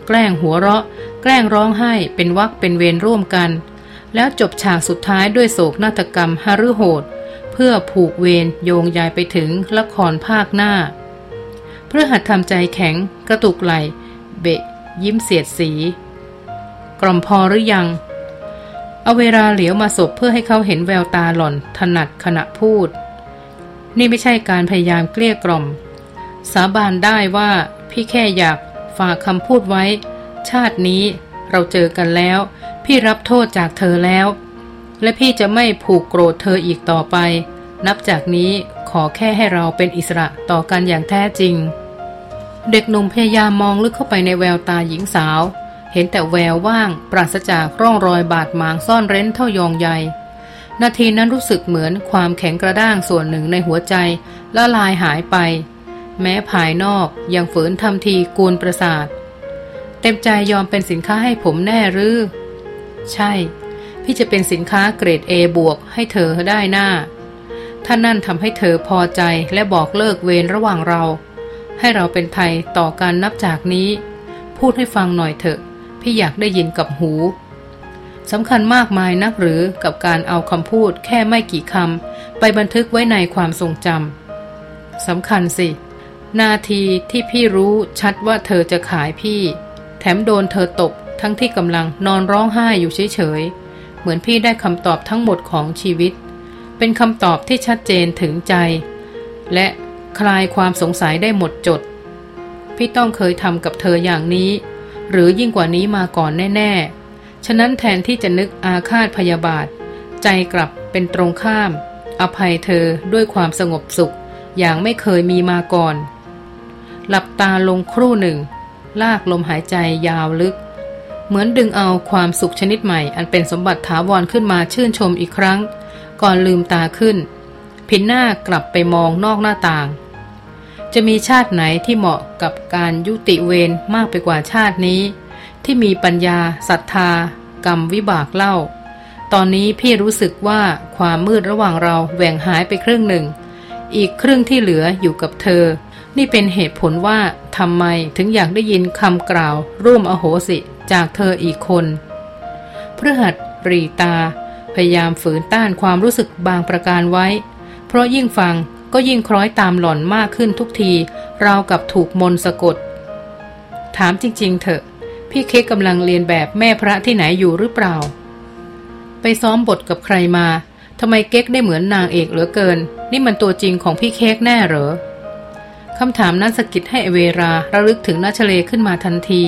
แกล้งหัวเราะ แกล้งร้องไห้เป็นวักเป็นเวรร่วมกัน แล้วจบฉากสุดท้ายด้วยโศกนาฏกรรมฮารุโหด พื่อผูกเวรโยงยายไปถึงละครภาคหน้า เพื่อหัดทำใจแข็งกระตุกไหล เบะ ยิ้มเสียดสี กล่อมพอหรือยัง เอาเวลาเหลียวมาศพเพื่อให้เขาเห็นแววตาหล่อนถนัดขณะพูด นี่ไม่ใช่การพยายามเกลี้ยกล่อม สาบานได้ว่าพี่แค่อยากฝากคำพูดไว้ ชาตินี้เราเจอกันแล้ว พี่รับโทษจากเธอแล้ว และพี่จะไม่ผูกโกรธเธออีกต่อไป นับจากนี้ขอแค่ให้เราเป็นอิสระต่อกันอย่างแท้จริง เด็กหนุ่มพยายามมองลึกเข้าไปในแววตาหญิงสาว เห็นแต่แววว่างปราศจากร่องรอยบาดหมางซ่อนเร้นเท่ายองใหญ่นาทีนั้นรู้สึกเหมือนความแข็งกระด้างส่วนหนึ่งในหัวใจละลายหายไป แม้ภายนอกยังฝืนทำทีกูลประสาท เต็มใจยอมเป็นสินค้าให้ผมแน่หรือ ใช่ พี่จะเป็นสินค้าเกรด A บวกให้เธอได้หน้าท่านนั่นทำให้เธอพอใจและบอกเลิกเวรระหว่างเรา ให้เราเป็นไทยต่อการนับจากนี้ พูดให้ฟังหน่อยเถอะ พี่อยากได้ยินกับหูสำคัญมากมายนักหรือกับการเอาคำพูดแค่ไม่กี่คำไปบันทึกไว้ในความทรงจำสำคัญสิ นาทีที่พี่รู้ชัดว่าเธอจะขายพี่ แถมโดนเธอตบทั้งที่กำลังนอนร้องไห้อยู่เฉยๆ เหมือนพี่ได้คำตอบทั้งหมดของชีวิต เป็นคำตอบที่ชัดเจนถึงใจ และคลายความสงสัยได้หมดจด พี่ต้องเคยทำกับเธออย่างนี้ หรือยิ่งกว่านี้มาก่อนแน่ ๆ ฉะนั้นแทนที่จะนึกอาฆาตพยาบาท ใจกลับเป็นตรงข้าม อภัยเธอด้วยความสงบสุข อย่างไม่เคยมีมาก่อน หลับตาลงครู่หนึ่ง ลากลมหายใจยาวลึก เหมือนดึงเอาความสุขชนิดใหม่ อันเป็นสมบัติถาวรขึ้นมาชื่นชมอีกครั้ง ก่อนลืมตาขึ้นพินหน้ากลับไปมองนอกหน้าต่าง จะมีชาติไหนที่เหมาะกับการยุติเวรมากไปกว่าชาตินี้ ที่มีปัญญาศรัทธา กรรมวิบากเล่า ตอนนี้พี่รู้สึกว่าความมืดระหว่างเราแหว่งหายไปครึ่งหนึ่ง อีกครึ่งที่เหลืออยู่กับเธอ นี่เป็นเหตุผลว่าทำไมถึงอยากได้ยินคำกล่าว ร่วมอโหสิ จากเธออีกคนพฤหัสรีตา พยายามฝืนต้านความรู้สึกบางประการไว้ เพราะยิ่งฟังก็ยิ่งคล้อยตามหล่อนมากขึ้นทุกทีราวกับถูกมนสะกด ถามจริงๆเถอะ พี่เค้กกำลังเรียนแบบแม่พระที่ไหนอยู่หรือเปล่า ไปซ้อมบทกับใครมาทำไมเก๊กได้เหมือนนางเอกเหลือเกิน นี่มันตัวจริงของพี่เค้กแน่เหรอคำถามนั้นสะกิดให้เวราระลึกถึงนาชเลขึ้นมาทันที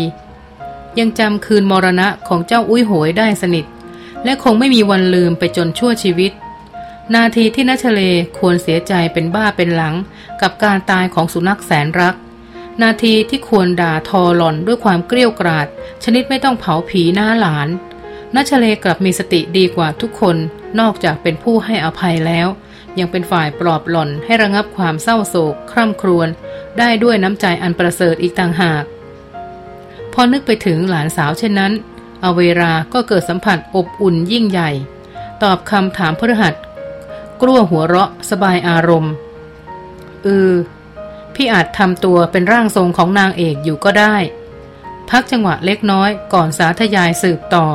ยังจำคืนมรณะของเจ้าอุ้ยโหยได้สนิท และคงไม่มีวันลืมไปจนชั่วชีวิต นาทีที่นัชเลควรเสียใจเป็นบ้าเป็นหลัง กับการตายของสุนัขแสนรัก นาทีที่ควรด่าทอหล่อนด้วยความเกลี้ยกราด ชนิดไม่ต้องเผาผีหน้าหลานนัชเลกลับมีสติดีกว่าทุกคนนอกจากเป็นผู้ให้อภัยแล้ว ยังเป็นฝ่ายปลอบหล่อนให้ระงับความเศร้าโศก คร่ำครวญได้ด้วยน้ำใจอันประเสริฐอีกต่างหาก พอนึกไปถึงหลานสาวเช่นนั้น อเวราก็เกิดสัมผัสอบอุ่นยิ่งใหญ่ ตอบคำถามพฤหัสกลัวหัวเราะสบายอารมณ์เออพี่อาจทำตัวเป็นร่างทรงของนางเอกอยู่ก็ได้ พักจังหวะเล็กน้อยก่อนสาธยายสืบต่อ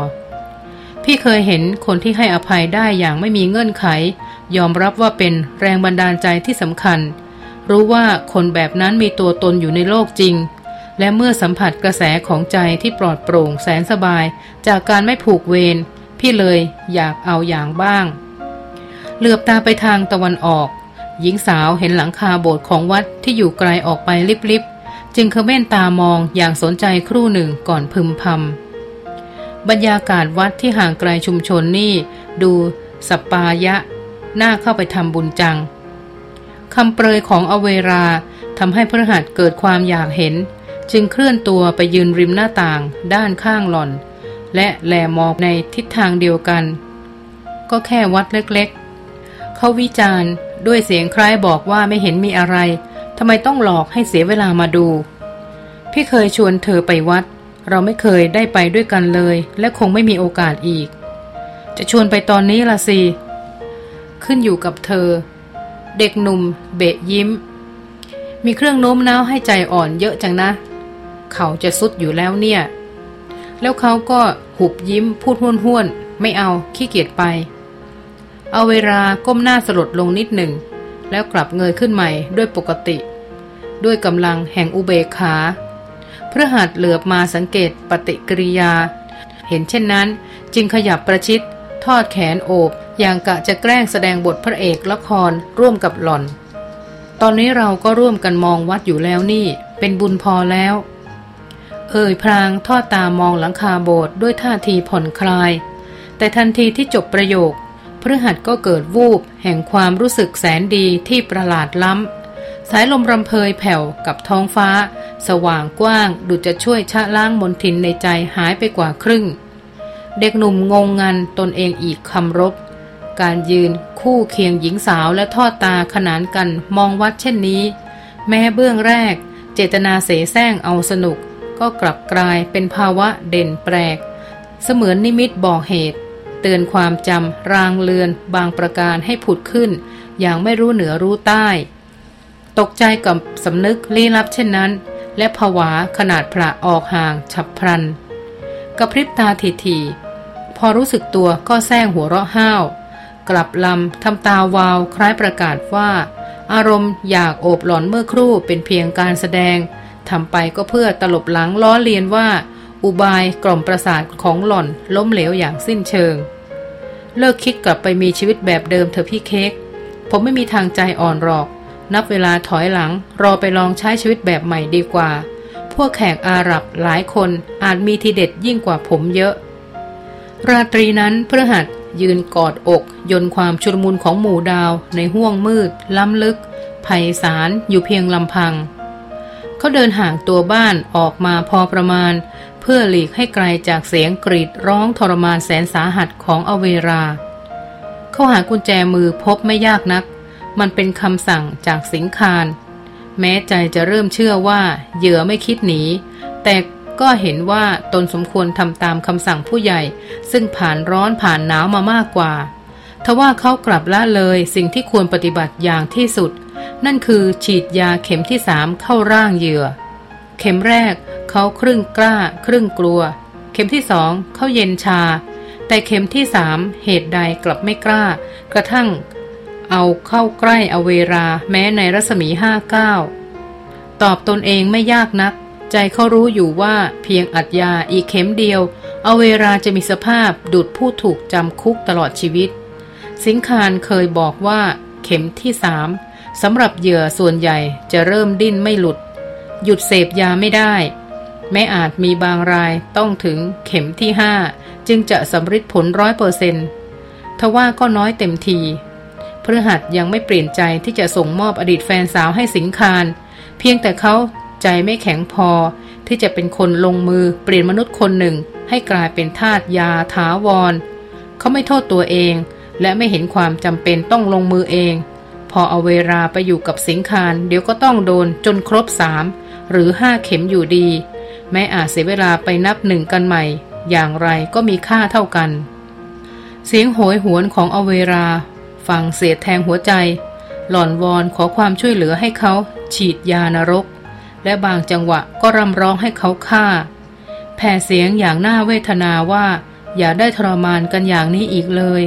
พี่เคยเห็นคนที่ให้อภัยได้อย่างไม่มีเงื่อนไข ยอมรับว่าเป็นแรงบันดาลใจที่สำคัญ รู้ว่าคนแบบนั้นมีตัวตนอยู่ในโลกจริง และเมื่อสัมผัสกระแสของใจที่ปลอดโปร่งแสนสบาย จากการไม่ผูกเวรพี่เลยอยากเอาอย่างบ้าง เหลือบตาไปทางตะวันออก หญิงสาวเห็นหลังคาโบสถ์ของวัดที่อยู่ไกลออกไปลิบๆ จึงเขม่นตามองอย่างสนใจครู่หนึ่งก่อนพึมพำบรรยากาศวัดที่ห่างไกลชุมชนนี่ ดูสปายะ น่าเข้าไปทำบุญจังคำเปรยของอเวราทำให้พระหัตเกิดความอยากเห็น จึงเคลื่อนตัวไปยืนริมหน้าต่างด้านข้างหล่อน และแลมองในทิศทางเดียวกัน ก็แค่วัดเล็กๆ เขาวิจารณ์ด้วยเสียงคล้ายบอกว่าไม่เห็นมีอะไรทำไมต้องหลอกให้เสียเวลามาดู พี่เคยชวนเธอไปวัด เราไม่เคยได้ไปด้วยกันเลย และคงไม่มีโอกาสอีก จะชวนไปตอนนี้ละสิ ขึ้นอยู่กับเธอ เด็กหนุ่ม เบะยิ้ม มีเครื่องโน้มน้าวให้ใจอ่อนเยอะจังนะ เขาจะสุดอยู่แล้วเนี่ย แล้วเขาก็หุบยิ้มพูดห้วนห้วนไม่เอาขี้เกียจไป เอาเวลาก้มหน้าสลดลงนิดหนึ่ง แล้วกลับเงยขึ้นใหม่ด้วยปกติ ด้วยกำลังแห่งอุเบกขาพระหัตเหลือบมาสังเกตปฏิกิริยา เห็นเช่นนั้น จึงขยับประชิดทอดแขนโอบอย่างกะจะแกล้งแสดงบทพระเอกละครร่วมกับหล่อน ตอนนี้เราก็ร่วมกันมองวัดอยู่แล้วนี่ เป็นบุญพอแล้ว เอ่ยพรางทอดตามองหลังคาโบสถ์ด้วยท่าทีผ่อนคลาย แต่ทันทีที่จบประโยคพระหัตก็เกิดวูบแห่งความรู้สึกแสนดีที่ประหลาดล้ำ สายลมรำเพยแผ่วกับท้องฟ้า สว่างกว้างดูจะช่วยชะล้างมนทินในใจหายไปกว่าครึ่ง เด็กหนุ่มงงงันตนเองอีกคำรบ การยืนคู่เคียงหญิงสาวและทอดตาขนานกันมองวัดเช่นนี้ แม้เบื้องแรก เจตนาเสแสร้งเอาสนุก ก็กลับกลายเป็นภาวะเด่นแปลก เสมือนนิมิตบอกเหตุ เตือนความจำรางเลือนบางประการให้ผุดขึ้น อย่างไม่รู้เหนือรู้ใต้ ตกใจกับสำนึกลี้ลับเช่นนั้น และผวาขนาดพระออกห่างฉับพลัน กระพริบตาทีทีพอรู้สึกตัวก็แซงหัวเราะห้าว กลับลำทำตาวาวคล้ายประกาศว่า อารมณ์อยากโอบหลอนเมื่อครู่เป็นเพียงการแสดง ทำไปก็เพื่อตลบหลังล้อเลียนว่า อุบายกล่อมประสาทของหล่อนล้มเหลวอย่างสิ้นเชิง เลิกคิดกลับไปมีชีวิตแบบเดิมเถอะพี่เค้กผมไม่มีทางใจอ่อนหรอก นับเวลาถอยหลัง รอไปลองใช้ชีวิตแบบใหม่ดีกว่า พวกแขกอาหรับหลายคนอาจมีทีเด็ดยิ่งกว่าผมเยอะ ราตรีนั้นพระหัสยืนกอดอก ยนความชุลมุนของหมู่ดาวในห้วงมืด ล้ำลึก ไพศาลอยู่เพียงลำพัง เขาเดินห่างตัวบ้านออกมาพอประมาณ เพื่อหลีกให้ไกลจากเสียงกรีดร้องทรมานแสนสาหัสของอเวรา เขาหากุญแจมือพบไม่ยากนัก มันเป็นคำสั่งจากสิงคารแม้ใจจะเริ่มเชื่อว่าเหยื่อไม่คิดหนี แต่ก็เห็นว่าตนสมควรทำตามคำสั่งผู้ใหญ่ ซึ่งผ่านร้อนผ่านหนาวมามากกว่าทว่าเขากลับละเลยสิ่งที่ควรปฏิบัติอย่างที่สุด นั่นคือฉีดยาเข็มที่สามเข้าร่างเหยื่อ เข็มแรกเขาครึ่งกล้า ครึ่งกลัว เข็มที่สองเขาเย็นชา แต่เข็มที่สามเหตุใดกลับไม่กล้า กระทั่งเอาเข้าใกล้อเวราแม้ในรัศมีห้าเก้าตอบตนเองไม่ยากนัก ใจเขารู้อยู่ว่าเพียงอัดยาอีกเข็มเดียว อเวราจะมีสภาพดุดผู้ถูกจำคุกตลอดชีวิต สิงคารเคยบอกว่า เข็มที่สาม สำหรับเหยื่อส่วนใหญ่จะเริ่มดิ้นไม่หลุด หยุดเสพยาไม่ได้ แม้อาจมีบางรายต้องถึงเข็มที่ห้าจึงจะสำฤทธิ์ผลร้อยเปอร์เซนต์ทว่าก็น้อยเต็มทีพฤหัสยังไม่เปลี่ยนใจที่จะส่งมอบอดีตแฟนสาวให้สิงคาร เพียงแต่เขาใจไม่แข็งพอ ที่จะเป็นคนลงมือเปลี่ยนมนุษย์คนหนึ่ง ให้กลายเป็นทาสยาถาวร เขาไม่โทษตัวเอง และไม่เห็นความจำเป็นต้องลงมือเอง อเอาเวลาไปอยู่กับสิงคารเดี๋ยวก็ต้องโดนจนครบสามหรือห้าเข็มอยู่ดี แม้อาจเสียเวลาไปนับหนึ่งกันใหม่ อย่างไรก็มีค่าเท่ากัน เสียงโหยหวนของอเวราฟังเสียดแทงหัวใจ หล่อนวอนขอความช่วยเหลือให้เขาฉีดยานรก และบางจังหวะก็รำร้องให้เขาฆ่า แผ่เสียงอย่างน่าเวทนาว่า อย่าได้ทรมานกันอย่างนี้อีกเลย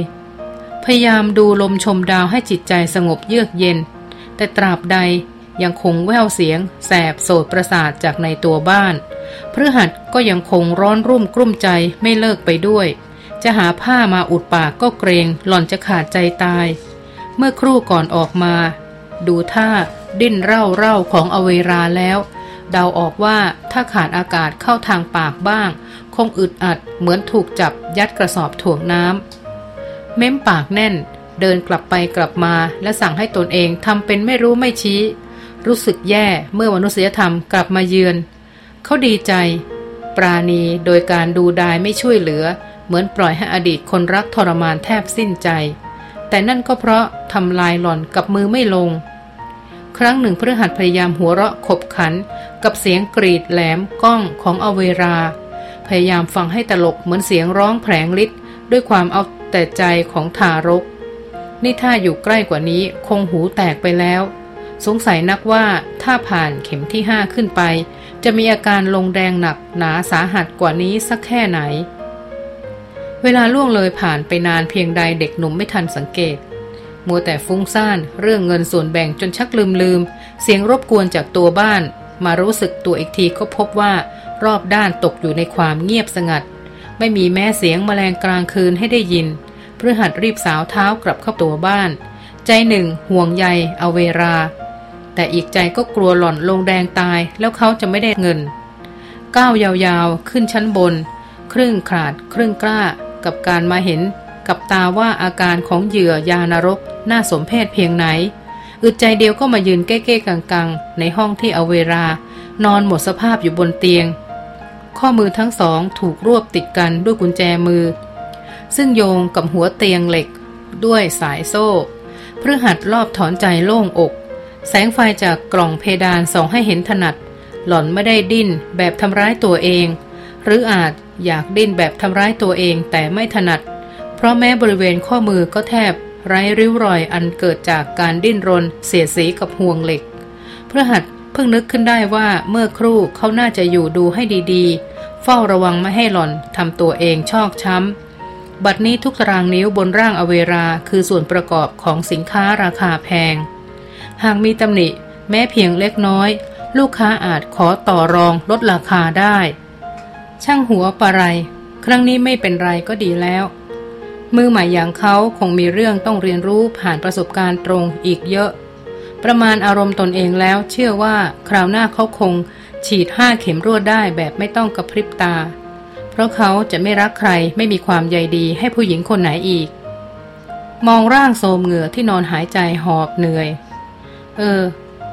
พยายามดูลมชมดาวให้จิตใจสงบเยือกเย็น แต่ตราบใดยังคงแววเสียง แสบโสดประสาทจากในตัวบ้านพฤหัสก็ยังคงร้อนรุ่มกลุ้มใจไม่เลิกไปด้วย จะหาผ้ามาอุดปากก็เกรงหล่อนจะขาดใจตาย เมื่อครู่ก่อนออกมา ดูท่าดิ้นเร่าเร่าของอเวราแล้ว เดาออกว่าถ้าขาดอากาศเข้าทางปากบ้าง คงอึดอัดเหมือนถูกจับยัดกระสอบถ่วงน้ำ เม้มปากแน่น เดินกลับไปกลับมาและสั่งให้ตนเองทำเป็นไม่รู้ไม่ชี้ รู้สึกแย่เมื่อมนุษยธรรมกลับมาเยือน เขาดีใจ ปราณีโดยการดูดายไม่ช่วยเหลือ เหมือนปล่อยให้อดีตคนรักทรมานแทบสิ้นใจ แต่นั่นก็เพราะทำลายหล่อนกับมือไม่ลง ครั้งหนึ่งพฤหัสพยายามหัวเราะขบขัน กับเสียงกรีดแหลมก้องของอเวรา พยายามฟังให้ตลกเหมือนเสียงร้องแผลงฤทธิ์ด้วยความเอา แต่ใจของทารก นี่ถ้าอยู่ใกล้กว่านี้คงหูแตกไปแล้ว สงสัยนักว่าถ้าผ่านเข็มที่ห้าขึ้นไป จะมีอาการลงแดงหนักหนาสาหัสกว่านี้สักแค่ไหน เวลาล่วงเลยผ่านไปนานเพียงใดเด็กหนุ่มไม่ทันสังเกต มัวแต่ฟุ้งซ่านเรื่องเงินส่วนแบ่งจนชักลืมลืม เสียงรบกวนจากตัวบ้าน มารู้สึกตัวอีกทีก็พบว่ารอบด้านตกอยู่ในความเงียบสงัด ไม่มีแม้เสียงแมลงกลางคืนให้ได้ยินเพื่อหัดรีบสาวเท้ากลับเข้าตัวบ้าน ใจหนึ่งห่วงใยเอาเวลาแต่อีกใจก็กลัวหล่อนลงแดงตายแล้วเขาจะไม่ได้เงิน ก้าวยาวๆ ขึ้นชั้นบน ครึ่งขาด ครึ่งกล้า กับการมาเห็น กับตาว่าอาการของเหยื่อยานรก น่าสมเพชเพียงไหน อึดใจเดียวก็มายืนเก้ๆกังๆ ในห้องที่เอาเวลานอนหมดสภาพอยู่บนเตียง ข้อมือทั้งสองถูกรวบติดกันด้วยกุญแจมือ ซึ่งโยงกับหัวเตียงเหล็กด้วยสายโซ่เพื่อหัดรอบถอนใจโล่งอก แสงไฟจากกล่องเพดานส่องให้เห็นถนัด หล่อนไม่ได้ดิ้นแบบทำร้ายตัวเอง หรืออาจอยากดิ้นแบบทำร้ายตัวเองแต่ไม่ถนัด เพราะแม้บริเวณข้อมือก็แทบไร้ริ้วรอยอันเกิดจากการดิ้นรนเสียสีกับห่วงเหล็ก เพื่อหัด พิ่งนึกขึ้นได้ว่าเมื่อครู่เขาน่าจะอยู่ดูให้ดีๆ เฝ้าระวังไม่ให้หล่อนทำตัวเองชอกช้ำ บัดนี้ทุกตารางนิ้วบนร่างอเวราคือส่วนประกอบของสินค้าราคาแพง หากมีตำหนิแม้เพียงเล็กน้อย ลูกค้าอาจขอต่อรองลดราคาได้ ช่างหัวปะไร ครั้งนี้ไม่เป็นไรก็ดีแล้ว มือใหม่อย่างเขาคงมีเรื่องต้องเรียนรู้ผ่านประสบการณ์ตรงอีกเยอะ ประมาณอารมณ์ตนเองแล้ว เชื่อว่าคราวหน้าเขาคง ฉีดห้าเข็มรวดได้แบบไม่ต้องกระพริบตา เพราะเขาจะไม่รักใครไม่มีความใยดีให้ผู้หญิงคนไหนอีก มองร่างโสมเหงื่อที่นอนหายใจหอบเหนื่อย เออ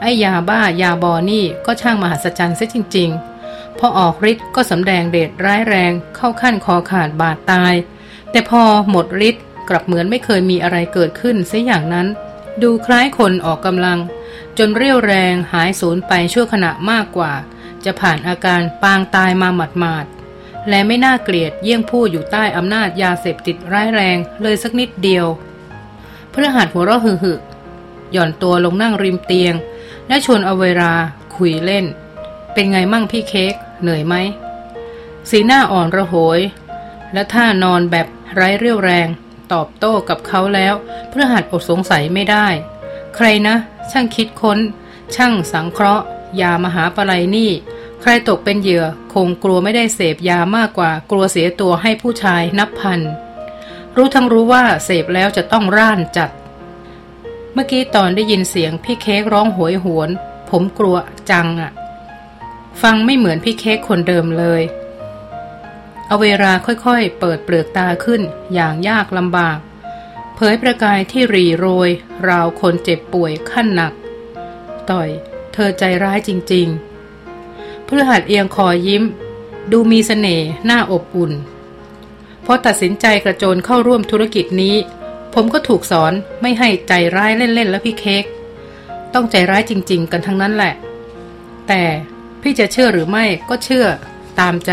ไอ้ยาบ้ายาบอนี่ก็ช่างมหัศจรรย์ซะจริง ๆ พอออกฤทธิ์ก็สำแดงเดชร้ายแรงเข้าขั้นคอขาดบาดตาย แต่พอหมดฤทธิ์กลับเหมือนไม่เคยมีอะไรเกิดขึ้นเสียอย่างนั้น ดูคล้ายคนออกกำลัง จนเรียวแรงหายสูญไปชั่วขณะมากกว่า จะผ่านอาการปางตายมาหมาดๆ และไม่น่าเกลียดเยี่ยงผู้อยู่ใต้อำนาจยาเสพติดร้ายแรงเลยสักนิดเดียวเพื่อหัดหัวเราะหึ่หย่อนตัวลงนั่งริมเตียง และชวนเอาเวลาคุยเล่น เป็นไงมั่งพี่เค้กเหนื่อยไหมสีหน้าอ่อนระโหย และท่านอนแบบไร้เรี่ยวแรง ตอบโต้กับเขาแล้วเพื่อหัดอดสงสัยไม่ได้ ใครนะ ช่างคิดค้น ช่างสังเคราะห์ ยามหาปลายนี่ ใครตกเป็นเหยื่อคงกลัวไม่ได้เสพยามากกว่า กลัวเสียตัวให้ผู้ชายนับพัน รู้ทั้งรู้ว่าเสพแล้วจะต้องร่านจัด เมื่อกี้ตอนได้ยินเสียงพี่เค้กร้องหวยหวน ผมกลัวจังอะฟังไม่เหมือนพี่เค้กคนเดิมเลย อาเวลาค่อยๆ เปิดเปลือกตาขึ้นอย่างยากลำบาก เผยประกายที่รีโรย ราวคนเจ็บป่วยขั้นหนัก ต่อยเธอใจร้ายจริงๆ เพฤหัสเอียงคอยิ้ม ดูมีสเสน่ห์น่าอบอุ่นพอตัดสินใจกระโจนเข้าร่วมธุรกิจนี้ ผมก็ถูกสอนไม่ให้ใจร้ายเล่นๆ แล้วพี่เค้กต้องใจร้ายจริง ๆ กันทั้งนั้นแหละ แต่พี่จะเชื่อหรือไม่ก็เชื่อตามใจ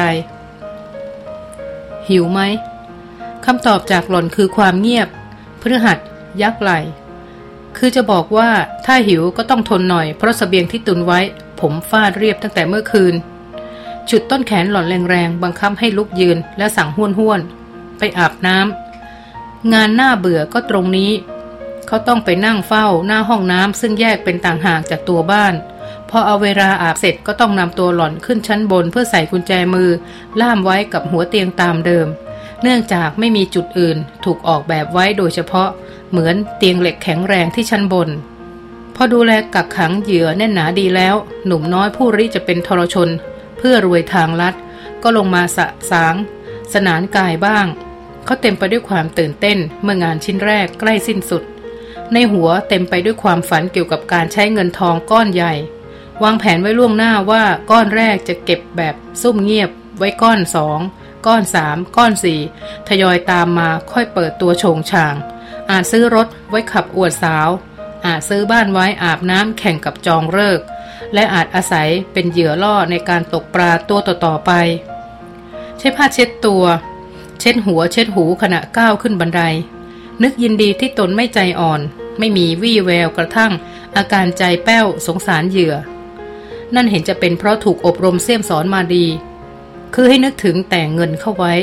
หิวไหมคำตอบจากหล่อนคือความเงียบพฤหัส ยักไหล คือจะบอกว่าถ้าหิวก็ต้องทนหน่อยเพราะสเสบียงที่ตุนไว้ ผมฟาดเรียบตั้งแต่เมื่อคืน จุดต้นแขนหล่อนแรงๆบังคับให้ลุกยืนและสั่งห้วนห้วนไปอาบน้ำงานหน้าเบื่อก็ตรงนี้ เขาต้องไปนั่งเฝ้าหน้าห้องน้ำซึ่งแยกเป็นต่างหากจากตัวบ้าน พอเอาเวลาอาบเสร็จก็ต้องนำตัวหล่อนขึ้นชั้นบนเพื่อใส่กุญแจมือ ล่ามไว้กับหัวเตียงตามเดิม เนื่องจากไม่มีจุดอื่นถูกออกแบบไว้โดยเฉพาะ เหมือนเตียงเหล็กแข็งแรงที่ชั้นบน พอดูแลกักขังเหยื่อแน่นหนาดีแล้ว หนุ่มน้อยผู้ริจะเป็นทรชน เพื่อรวยทางลัด ก็ลงมาสะสาง สนานกายบ้าง เขาเต็มไปด้วยความตื่นเต้นเมื่องานชิ้นแรกใกล้สิ้นสุด ในหัวเต็มไปด้วยความฝันเกี่ยวกับการใช้เงินทองก้อนใหญ่ วางแผนไว้ล่วงหน้าว่าก้อนแรกจะเก็บแบบซุ่มเงียบ ไว้ก้อนสองก้อนสามก้อนสี่ทยอยตามมาค่อยเปิดตัวโฉงช่าง อาจซื้อรถไว้ขับอวดสาว อาจซื้อบ้านไว้อาบน้ำแข่งกับจองเลิก และอาจอาศัยเป็นเหยื่อล่อในการตกปลาตัวต่อๆไป ใช้ผ้าเช็ดตัว เช็ดหัวเช็ดหูขณะก้าวขึ้นบันได นึกยินดีที่ตนไม่ใจอ่อน ไม่มีวี่แววกระทั่ง อาการใจแป้วสงสารเหยื่อ นั่นเห็นจะเป็นเพราะถูกอบรมเสี่ยมสอนมาดี คือให้นึกถึงแต่งเงินเข้าไว้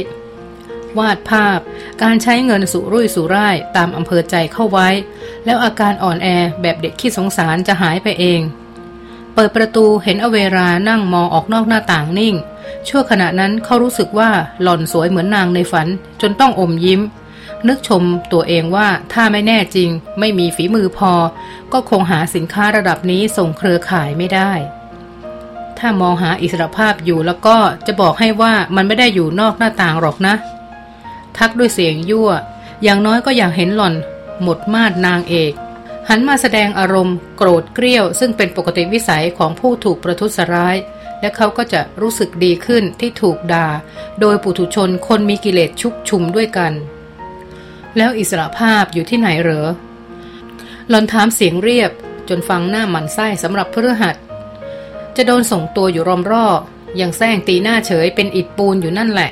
วาดภาพ การใช้เงินสุรุ่ยสุร่ายตามอำเภอใจเข้าไว้ แล้วอาการอ่อนแอแบบเด็กขี้สงสารจะหายไปเอง เปิดประตูเห็นอเวรานั่งมองออกนอกหน้าต่างนิ่ง ชั่วขณะนั้นเขารู้สึกว่าหล่อนสวยเหมือนนางในฝัน จนต้องอมยิ้มนึกชมตัวเองว่าถ้าไม่แน่จริง ไม่มีฝีมือพอ ก็คงหาสินค้าระดับนี้ส่งเครือข่ายไม่ได้ ถ้ามองหาอิสรภาพอยู่แล้วก็จะบอกให้ว่ามันไม่ได้อยู่นอกหน้าต่างหรอกนะ ทักด้วยเสียงยั่ว อย่างน้อยก็อยากเห็นหล่อน หมดมาดนางเอก หันมาแสดงอารมณ์ โกรธเกรี้ยว ซึ่งเป็นปกติวิสัยของผู้ถูกประทุษร้าย และเขาก็จะรู้สึกดีขึ้นที่ถูกด่า โดยปุถุชนคนมีกิเลสชุกชุมด้วยกัน แล้วอิสระภาพอยู่ที่ไหนเหรอหลอนถามเสียงเรียบจนฟังหน้าหมันไส้สำหรับเพื่อหัด จะโดนส่งตัวอยู่รอมรอบอย่างแซงตีหน้าเฉยเป็นอิดปูนอยู่นั่นแหละ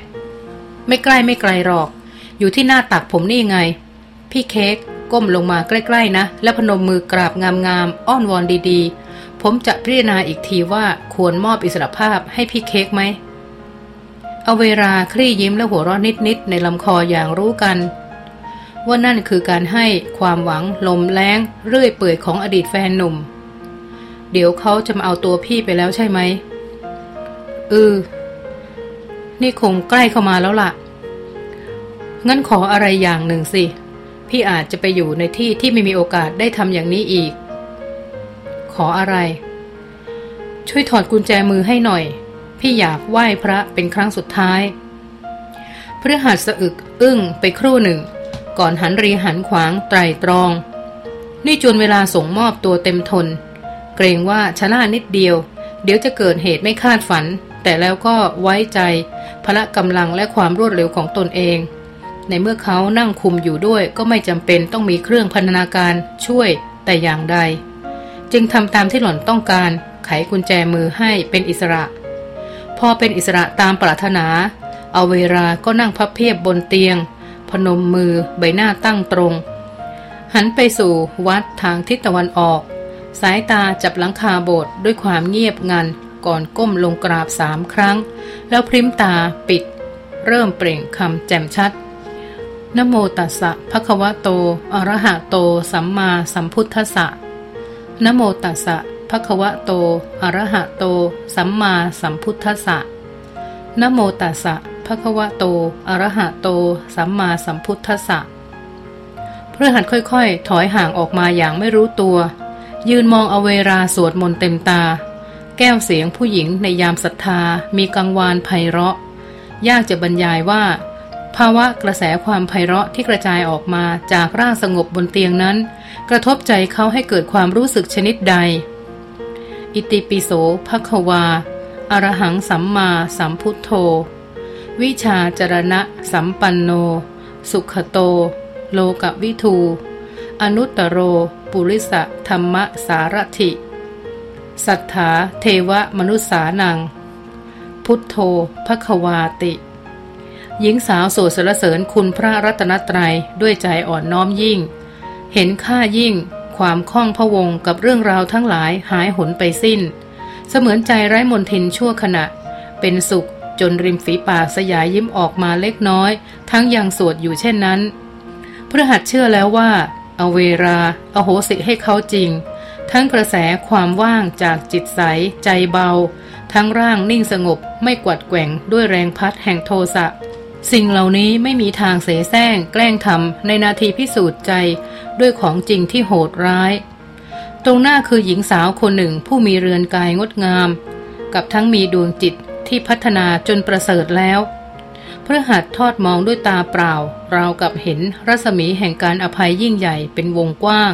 ไม่ใกล้ไม่ไกลหรอก อยู่ที่หน้าตักผมนี่ไง พี่เค้กก้มลงมาใกล้ๆนะ แล้วพนมมือกราบงามๆอ้อนวอนดีๆ ผมจะพิจารณาอีกทีว่าควรมอบอิสรภาพให้พี่เค้กไหมเอาเวลาคลี่ยิ้มและหัวเราะนิดๆในลำคออย่างรู้กัน ว่านั่นคือการให้ความหวังลมแรงเรื่อยเปื่อยของอดีตแฟนหนุ่ม เดี๋ยวเขาจะมาเอาตัวพี่ไปแล้วใช่ไหมเออนี่คงใกล้เข้ามาแล้วล่ะ งั้นขออะไรอย่างหนึ่งสิ พี่อาจจะไปอยู่ในที่ที่ไม่มีโอกาสได้ทำอย่างนี้อีก ขออะไร ช่วยถอดกุญแจมือให้หน่อย พี่อยากไหว้พระเป็นครั้งสุดท้ายพฤหัสสะอึกอึ้งไปครู่หนึ่ง ก่อนหันรีหันขวางไตรตรอง นี่จนเวลาส่งมอบตัวเต็มทน เกรงว่าชะล่านิดเดียว เดี๋ยวจะเกิดเหตุไม่คาดฝัน แต่แล้วก็ไว้ใจ พละกำลังและความรวดเร็วของตนเอง ในเมื่อเขานั่งคุมอยู่ด้วยก็ไม่จำเป็นต้องมีเครื่องพันธนาการช่วยแต่อย่างใด จึงทำตามที่หล่อนต้องการ ไขกุญแจมือให้เป็นอิสระ พอเป็นอิสระตามปรารถนา เอาเวลาก็นั่งพับเพียบบนเตียง พนมมือใบหน้าตั้งตรง หันไปสู่วัดทางทิศตะวันออก สายตาจับหลังคาโบสถ์ด้วยความเงียบงันก่อนก้มลงกราบสามครั้ง แล้วพริมตาปิด เริ่มเปล่งคำแจ่มชัดนโมตัสสะภะคะวะโต อรหะโต สัมมาสัมพุทธัสสะนโมตัสสะภะคะวะโต อระหะโต สัมมาสัมพุทธัสสะนโมตัสสะภะคะวะโต อระหะโต สัมมาสัมพุทธัสสะเพื่อหัดค่อยๆ ถอยห่างออกมาอย่างไม่รู้ตัว ยืนมองอเวราสวดมนต์เต็มตา แก้วเสียงผู้หญิงในยามศรัทธามีกังวานไพเราะ ยากจะบรรยายว่า ภาวะกระแสความไพเราะที่กระจายออกมาจากร่างสงบบนเตียงนั้น กระทบใจเขาให้เกิดความรู้สึกชนิดใด อิติปิโสภควาอรหังสัมมาสัมพุทโธ วิชาจรณะสัมปันโน สุขโต โลกวิทู อนุตตโร ปุริสะธรรมสารถิ สัทธาเทวมนุษสานัง พุทโธภควาติ หญิงสาวโสดสรเสริญคุณพระรัตนตรัยด้วยใจอ่อนน้อมยิ่ง เห็นค่ายิ่ง ความคล่องพะวงกับเรื่องราวทั้งหลายหายหนไปสิ้น เสมือนใจไร้มนทินชั่วขณะ เป็นสุขจนริมฝีปากสยายยิ้มออกมาเล็กน้อย ทั้งยังสวดอยู่เช่นนั้นพระหัตเชื่อแล้วว่า อเวรา อโหสิให้เขาจริง ทั้งกระแสความว่างจากจิตใส ใจเบา ทั้งร่างนิ่งสงบไม่กวัดแกว่งด้วยแรงพัดแห่งโทสะสิ่งเหล่านี้ไม่มีทางเสแสร้งแกล้งทำในนาทีพิสูจน์ใจด้วยของจริงที่โหดร้าย ตรงหน้าคือหญิงสาวคนหนึ่งผู้มีเรือนกายงดงาม กับทั้งมีดวงจิตที่พัฒนาจนประเสริฐแล้ว พระหัตทอดมองด้วยตาเปล่า ราวกับเห็นรัศมีแห่งการอภัยยิ่งใหญ่เป็นวงกว้าง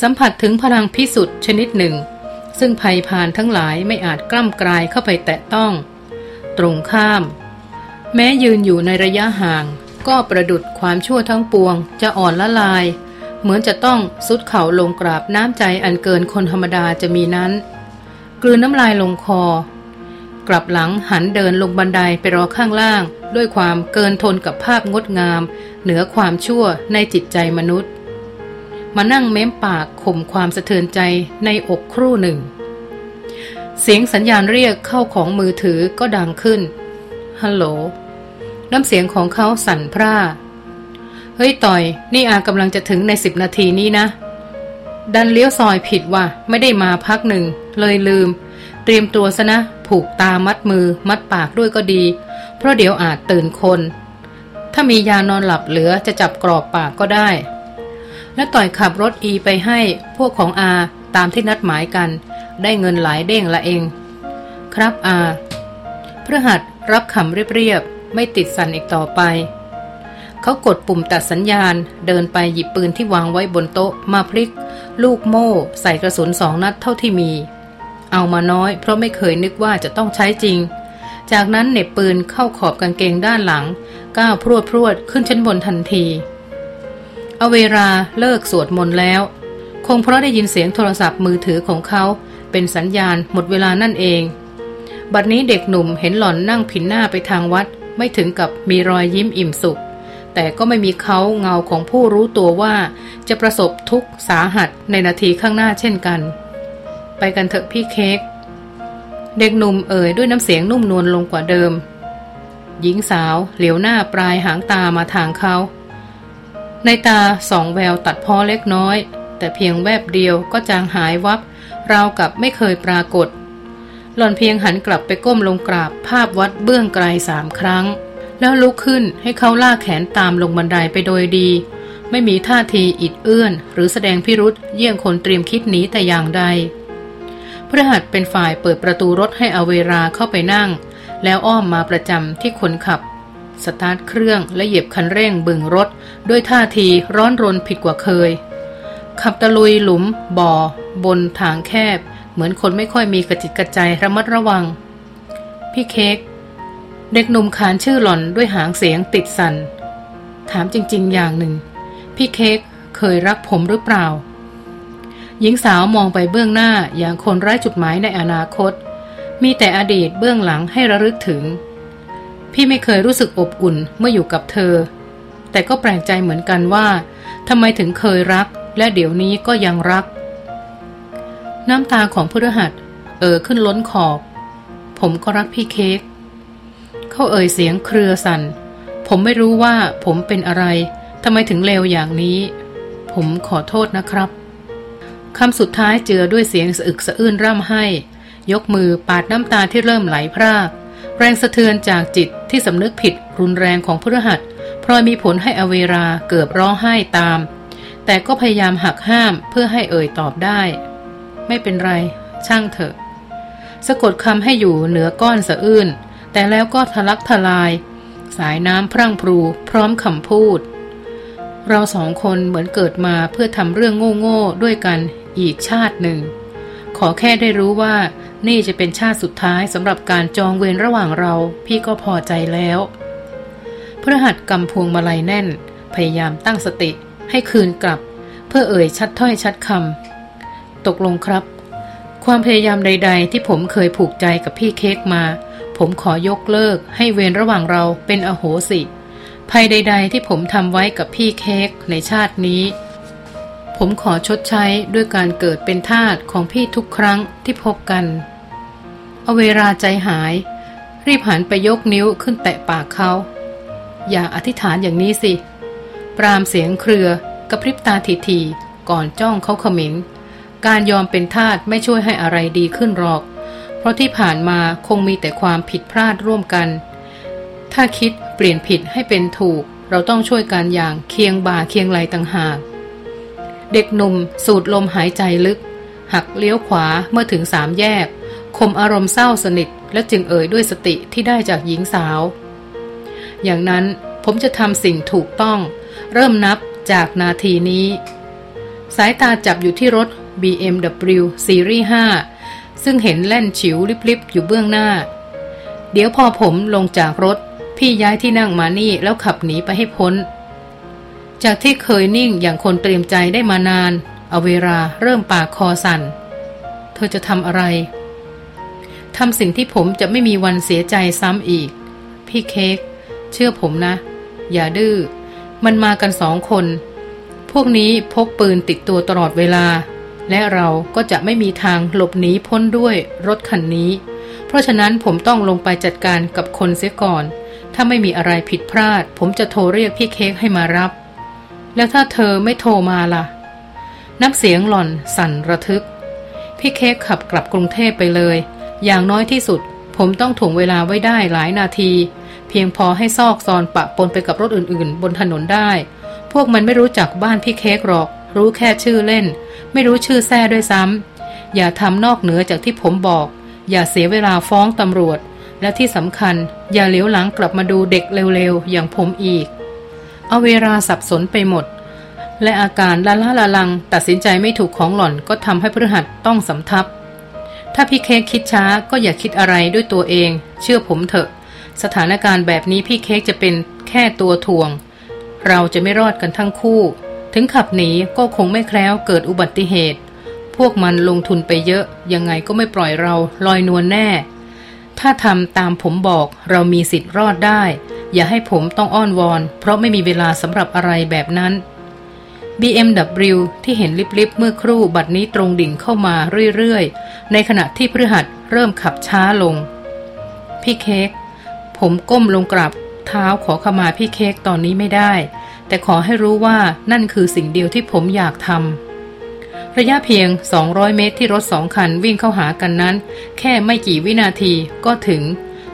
สัมผัสถึงพลังพิสุทธิ์ชนิดหนึ่ง ซึ่งภัยพานทั้งหลายไม่อาจกล้ำกลายเข้าไปแตะต้อง ตรงข้าม แม้ยืนอยู่ในระยะห่าง ก็ประดุดความชั่วทั้งปวง จะอ่อนละลาย เหมือนจะต้องสุดเข่าลงกราบน้ำใจอันเกินคนธรรมดาจะมีนั้น กลืนน้ำลายลงคอ กลับหลังหันเดินลงบันไดไปรอข้างล่าง ด้วยความเกินทนกับภาพงดงาม เหนือความชั่วในจิตใจมนุษย์ มานั่งเม้มปากข่มความสะเทือนใจในอกครู่หนึ่ง เสียงสัญญาณเรียกเข้าของมือถือก็ดังขึ้นฮัลโหลน้ำเสียงของเขาสั่นพร่า เฮ้ยต่อย นี่อากำลังจะถึงในสิบนาทีนี้นะ ดันเลี้ยวซอยผิดว่ะ ไม่ได้มาพักหนึ่ง เลยลืม เตรียมตัวซะนะ ผูกตามัดมือ มัดปากด้วยก็ดี เพราะเดี๋ยวอาจตื่นคน ถ้ามียานอนหลับเหลือจะจับกรอบปากก็ได้ และต่อยขับรถอีไปให้พวกของอาตามที่นัดหมายกัน ได้เงินหลายเด้งละเอง ครับอาพระหัตรับคำเรียบๆไม่ติดสันอีกต่อไป เขากดปุ่มตัดสัญญาณเดินไปหยิบปืนที่วางไว้บนโต๊ะมาพลิก ลูกโม่ ใส่กระสุนสองนัดเท่าที่มี เอามาน้อย เพราะไม่เคยนึกว่าจะต้องใช้จริง จากนั้นเน็บปืนเข้าขอบกางเกงด้านหลัง ก้าวพรวดพรวดขึ้นชั้นบนทันที เอาเวลาเลิกสวดมนต์แล้ว คงเพราะได้ยินเสียงโทรศัพท์มือถือของเขา เป็นสัญญาณหมดเวลานั่นเอง บัดนี้เด็กหนุ่มเห็นหล่อนนั่งผินหน้าไปทางวัด ไม่ถึงกับมีรอยยิ้มอิ่มสุข แต่ก็ไม่มีเขาเงาของผู้รู้ตัวว่า จะประสบทุกข์สาหัสในนาทีข้างหน้าเช่นกัน ไปกันเถอะพี่เค้ก เด็กหนุ่มเอ่ยด้วยน้ำเสียงนุ่มนวลลงกว่าเดิม หญิงสาวเหลียวหน้าปลายหางตามาทางเขา ในตาสองแววตัดพ้อเล็กน้อย แต่เพียงแวบเดียวก็จางหายวับ ราวกับไม่เคยปรากฏ หล่อนเพียงหันกลับไปก้มลงกราบภาพวัดเบื้องไกลสามครั้ง แล้วลุกขึ้นให้เขาลากแขนตามลงบันไดไปโดยดีไม่มีท่าทีอิดเอื้อน หรือแสดงพิรุษเยี่ยงคนเตรียมคิดหนีแต่อย่างใด พระหัตเป็นฝ่ายเปิดประตูรถให้อเวราเข้าไปนั่ง แล้วอ้อมมาประจำที่คนขับ สตาร์ทเครื่องและเหยียบคันเร่งบึงรถ ด้วยท่าทีร้อนรนผิดกว่าเคย ขับตะลุยหลุม บ่อ บนทางแคบ เหมือนคนไม่ค่อยมีกระจิตกระใจระมัดระวัง พี่เค้กเด็กหนุ่มขานชื่อหล่อนด้วยหางเสียงติดสัน่นถามจริง ๆ อย่างหนึ่ง พี่เค้กเคยรักผมหรือเปล่า หญิงสาวมองไปเบื้องหน้าอย่างคนไร้จุดหมายในอนาคต มีแต่อดีตเบื้องหลังให้ระลึกถึง พี่ไม่เคยรู้สึกอบอุ่นเมื่ออยู่กับเธอ แต่ก็แปลกใจเหมือนกันว่าทำไมถึงเคยรัก และเดี๋ยวนี้ก็ยังรัก น้ำตาของพุทธหัตเอ่อขึ้นล้นขอบ ผมก็รักพี่เค้กเขาเอ่ยเสียงเครือสัน่น ผมไม่รู้ว่าผมเป็นอะไรทำไมถึงเลวอย่างนี้ ผมขอโทษนะครับ คำสุดท้ายเจือด้วยเสียงสะอึกสะอื้นร่ำให้ ยกมือปาดน้ำตาที่เริ่มไหลพราก แรงสะเทือนจากจิตที่สำนึกผิดรุนแรงของพฤหัสพลอยมีผลให้อเวราเกือบร้องไห้ตาม แต่ก็พยายามหักห้ามเพื่อให้เอ่ยตอบได้ ไม่เป็นไร ช่างเถอะ สะกดคำให้อยู่เหนือก้อนสะอื้นแต่แล้วก็ทะลักทลาย สายน้ำพรั่งพรูพร้อมคำพูด เราสองคนเหมือนเกิดมาเพื่อทำเรื่องโง่ๆด้วยกัน อีกชาติหนึ่ง ขอแค่ได้รู้ว่านี่จะเป็นชาติสุดท้ายสำหรับการจองเวรระหว่างเราพี่ก็พอใจแล้วพระหัตกำพวงมาลัยแน่น พยายามตั้งสติให้คืนกลับ เพื่อเอ่ยชัดถ้อยชัดคำตกลงครับ ความพยายามใด ๆ ที่ผมเคยผูกใจกับพี่เค้กมา ผมขอยกเลิกให้เวรระหว่างเราเป็นอโหสิภัยใด ๆ ที่ผมทำไว้กับพี่เค้กในชาตินี้ ผมขอชดใช้ด้วยการเกิดเป็นทาสของพี่ทุกครั้งที่พบกัน เอาเวลาใจหาย รีบหันไปยกนิ้วขึ้นแตะปากเขา อย่าอธิษฐานอย่างนี้สิ ปรามเสียงเครือกระพริบตาทีๆก่อนจ้องเขาขมิงการยอมเป็นทาสไม่ช่วยให้อะไรดีขึ้นหรอก เพราะที่ผ่านมาคงมีแต่ความผิดพลาดร่วมกัน ถ้าคิดเปลี่ยนผิดให้เป็นถูก เราต้องช่วยกันอย่างเคียงบ่าเคียงไหลต่างหาก เด็กหนุ่มสูดลมหายใจลึก หักเลี้ยวขวาเมื่อถึงสามแยก คมอารมณ์เศร้าสนิท และจึงเอ่ยด้วยสติที่ได้จากหญิงสาว อย่างนั้นผมจะทำสิ่งถูกต้อง เริ่มนับจากนาทีนี้ สายตาจับอยู่ที่รถ BMW ซีรีส์5ซึ่งเห็นแล่นฉิวลิบๆอยู่เบื้องหน้า เดี๋ยวพอผมลงจากรถ พี่ย้ายที่นั่งมานี่แล้วขับหนีไปให้พ้น จากที่เคยนิ่งอย่างคนเตรียมใจได้มานาน เอาเวลาเริ่มปากคอสัน่น เธอจะทำอะไรทำสิ่งที่ผมจะไม่มีวันเสียใจซ้ำอีก พี่เค้กเชื่อผมนะ อย่าดื้อมันมากันสองคน พวกนี้พกปืนติดตัวตลอดเวลา และเราก็จะไม่มีทางหลบหนีพ้นด้วยรถคันนี้ เพราะฉะนั้นผมต้องลงไปจัดการกับคนเสียก่อน ถ้าไม่มีอะไรผิดพลาด ผมจะโทรเรียกพี่เค้กให้มารับ แล้วถ้าเธอไม่โทรมาล่ะ น้ำเสียงหล่อนสั่นระทึก พี่เค้กขับกลับกรุงเทพไปเลย อย่างน้อยที่สุด ผมต้องถ่วงเวลาไว้ได้หลายนาที เพียงพอให้ซอกซอนปะปนไปกับรถอื่นๆ บนถนนได้ พวกมันไม่รู้จักบ้านพี่เค้กหรอก รู้แค่ชื่อเล่น ไม่รู้ชื่อแท้ด้วยซ้ำอย่าทำนอกเหนือจากที่ผมบอก อย่าเสียเวลาฟ้องตำรวจ และที่สำคัญ อย่าเลี้ยวหลังกลับมาดูเด็กเร็วๆอย่างผมอีก เอาเวลาสับสนไปหมด และอาการละละละลังตัดสินใจไม่ถูกของหล่อนก็ทำให้พฤหัสต้องสำทับ ถ้าพี่เค้กคิดช้าก็อย่าคิดอะไรด้วยตัวเอง เชื่อผมเถอะ สถานการณ์แบบนี้พี่เค้กจะเป็นแค่ตัวถ่วง เราจะไม่รอดกันทั้งคู่ ถึงขับหนีก็คงไม่แคล้วเกิดอุบัติเหตุ พวกมันลงทุนไปเยอะยังไงก็ไม่ปล่อยเราลอยนวลแน่ ถ้าทำตามผมบอกเรามีสิทธิ์รอดได้ อย่าให้ผมต้องอ้อนวอน เพราะไม่มีเวลาสำหรับอะไรแบบนั้น BMW ที่เห็นลิบๆเมื่อครู่บัดนี้ตรงดิ่งเข้ามาเรื่อยๆ ในขณะที่พฤหัสเริ่มขับช้าลง พี่เค้กผมก้มลงกราบเท้าขอขมาพี่เค้กตอนนี้ไม่ได้ แต่ขอให้รู้ว่านั่นคือสิ่งเดียวที่ผมอยากทำ ระยะเพียง 200 เมตรที่รถสองคันวิ่งเข้าหากันนั้น แค่ไม่กี่วินาทีก็ถึง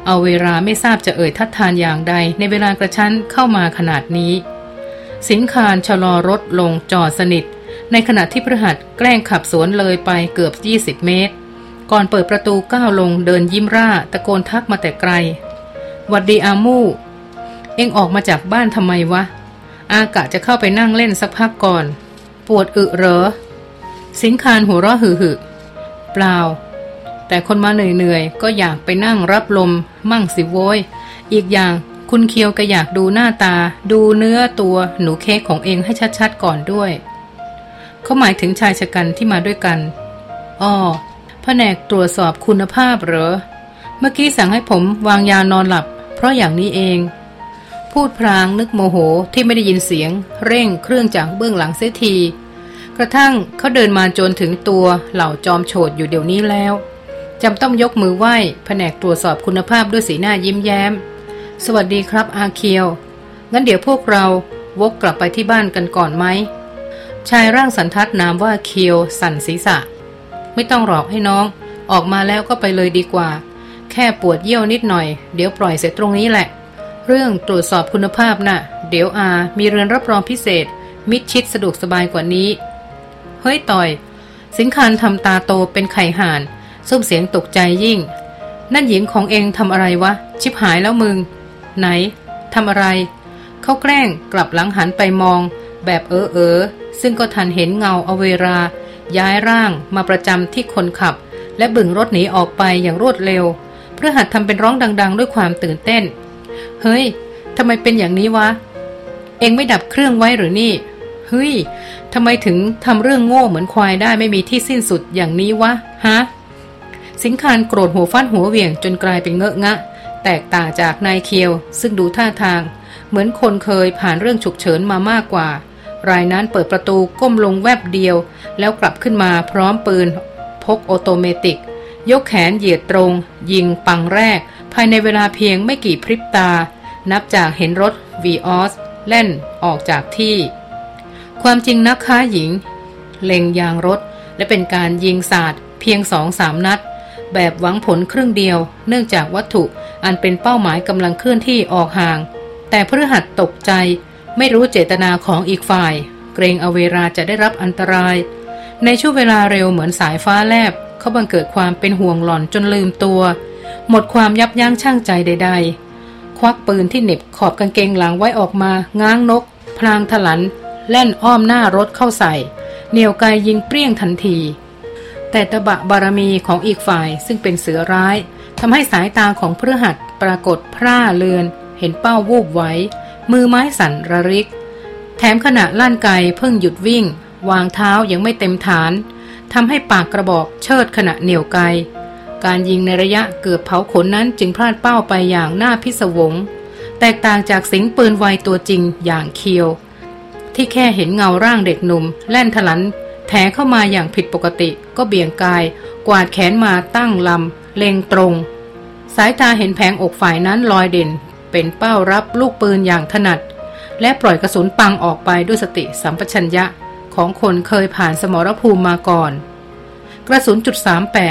เอาเวลาไม่ทราบจะเอ่ยทัดทานอย่างใดในเวลากระชั้นเข้ามาขนาดนี้ สิงคารชะลอรถลงจอดสนิท ในขณะที่พฤหัสแกล้งขับสวนเลยไปเกือบ 20 เมตร ก่อนเปิดประตูก้าวลงเดินยิ้มร่าตะโกนทักมาแต่ไกลวัดดีอามู่เอ็งออกมาจากบ้านทำไมวะ อากะจะเข้าไปนั่งเล่นสักพักก่อน ปวดอึเหรอ สิงคารหัวเราะหึหึเปล่า แต่คนมาเหนื่อยๆ ก็อยากไปนั่งรับลม มั่งสิโวยอีกอย่างคุณเคียวก็อยากดูหน้าตา ดูเนื้อตัวหนูเค้กของเองให้ชัดๆก่อนด้วย เขาหมายถึงชายชะกันที่มาด้วยกันอ๋อแผนกตรวจสอบคุณภาพเหรอ เมื่อกี้สั่งให้ผมวางยานอนหลับ เพราะอย่างนี้เอง พูดพรางนึกโมโหที่ไม่ได้ยินเสียง เร่งเครื่องจากเบื้องหลังเสียที กระทั่งเขาเดินมาจนถึงตัวเหล่าจอมโฉดอยู่เดี๋ยวนี้แล้วจำต้องยกมือไหว้แผนกตรวจสอบคุณภาพด้วยสีหน้ายิ้มแย้ม สวัสดีครับอาเคียว งั้นเดี๋ยวพวกเราวกกลับไปที่บ้านกันก่อนไหม ชายร่างสันทัดนามว่าเคียวสั่นศีรษะ ไม่ต้องหลอกให้น้อง ออกมาแล้วก็ไปเลยดีกว่า แค่ปวดเยี่ยวนิดหน่อย เดี๋ยวปล่อยเสร็จตรงนี้แหละ เรื่องตรวจสอบคุณภาพนะ่ะ เดี๋ยวอา มีเรือนรับรองพิเศษ มิดชิดสะดวกสบายกว่านี้ เฮ้ยต่อย สิงคานทำตาโตเป็นไข่ห่านซุ้มเสียงตกใจยิ่ง นั่นหญิงของเองทำอะไรวะ ชิบหายแล้วมึง ไหนทำอะไร เขาแกล้งกลับหลังหันไปมอง แบบเออเออซึ่งก็ทันเห็นเงาเอเวลาย้ายร่างมาประจำที่คนขับ และบึงรถหนีออกไปอย่างรวดเร็วเพื่อหัดทำเป็นร้องดัง ๆ ด้วยความตื่นเต้น เฮ้ยทำไมเป็นอย่างนี้วะ เองไม่ดับเครื่องไว้หรือนี่ เฮ้ยทำไมถึงทำเรื่องโง่เหมือนควายได้ไม่มีที่สิ้นสุดอย่างนี้วะฮะสิงคารโกรธหัวฟัดหัวเหวี่ยงจนกลายเป็นเงอะงะ แตกต่างจากนายเคียว ซึ่งดูท่าทาง เหมือนคนเคยผ่านเรื่องฉุกเฉินมามากกว่า รายนั้นเปิดประตูก้มลงแวบเดียว แล้วกลับขึ้นมาพร้อมปืน พกออโตเมติก ยกแขนเหยียดตรง ยิงปังแรก ภายในเวลาเพียงไม่กี่พริบตา นับจากเห็นรถวีออสแล่นออกจากที่ ความจริงนักค้าหญิง เล็งยางรถ และเป็นการยิงสาดเพียงสองสามนัด แบบหวังผลครึ่งเดียว เนื่องจากวัตถุอันเป็นเป้าหมายกำลังเคลื่อนที่ออกห่าง แต่พฤหัสตกใจ ไม่รู้เจตนาของอีกฝ่าย เกรงเอาเวราจะได้รับอันตราย ในช่วงเวลาเร็วเหมือนสายฟ้าแลบ เขาบังเกิดความเป็นห่วงหล่อนจนลืมตัว หมดความยับยั้งชั่งใจใด ๆ ควักปืนที่เหน็บขอบกางเกงหลังไว้ออกมาง้างนก พลางถลัน แล่นอ้อมหน้ารถเข้าใส่ เหนี่ยวไกยิงเปรี้ยงทันที แต่ตะบะบารมีของอีกฝ่ายซึ่งเป็นเสือร้ายทำให้สายตาของพฤหัสปรากฏพร่าเลือน เห็นเป้าวูบไว้ มือไม้สั่นระริก แถมขณะลั่นไกเพิ่งหยุดวิ่ง วางเท้ายังไม่เต็มฐานทำให้ปากกระบอกเชิดขณะเหนี่ยวไกการยิงในระยะเกือบเผาขนนั้นจึงพลาดเป้าไปอย่างน่าพิศวง แตกต่างจากสิงปืนไวตัวจริงอย่างเคียว ที่แค่เห็นเงาร่างเด็กหนุ่ม แล่นทะลันแถเข้ามาอย่างผิดปกติก็เบี่ยงกาย กวาดแขนมาตั้งลำ เล็งตรง สายตาเห็นแผงอกฝ่ายนั้นลอยเด่น เป็นเป้ารับลูกปืนอย่างถนัด และปล่อยกระสุนปังออกไปด้วยสติสัมปชัญญะของคนเคยผ่านสมรภูมิมาก่อน กระสุนจุด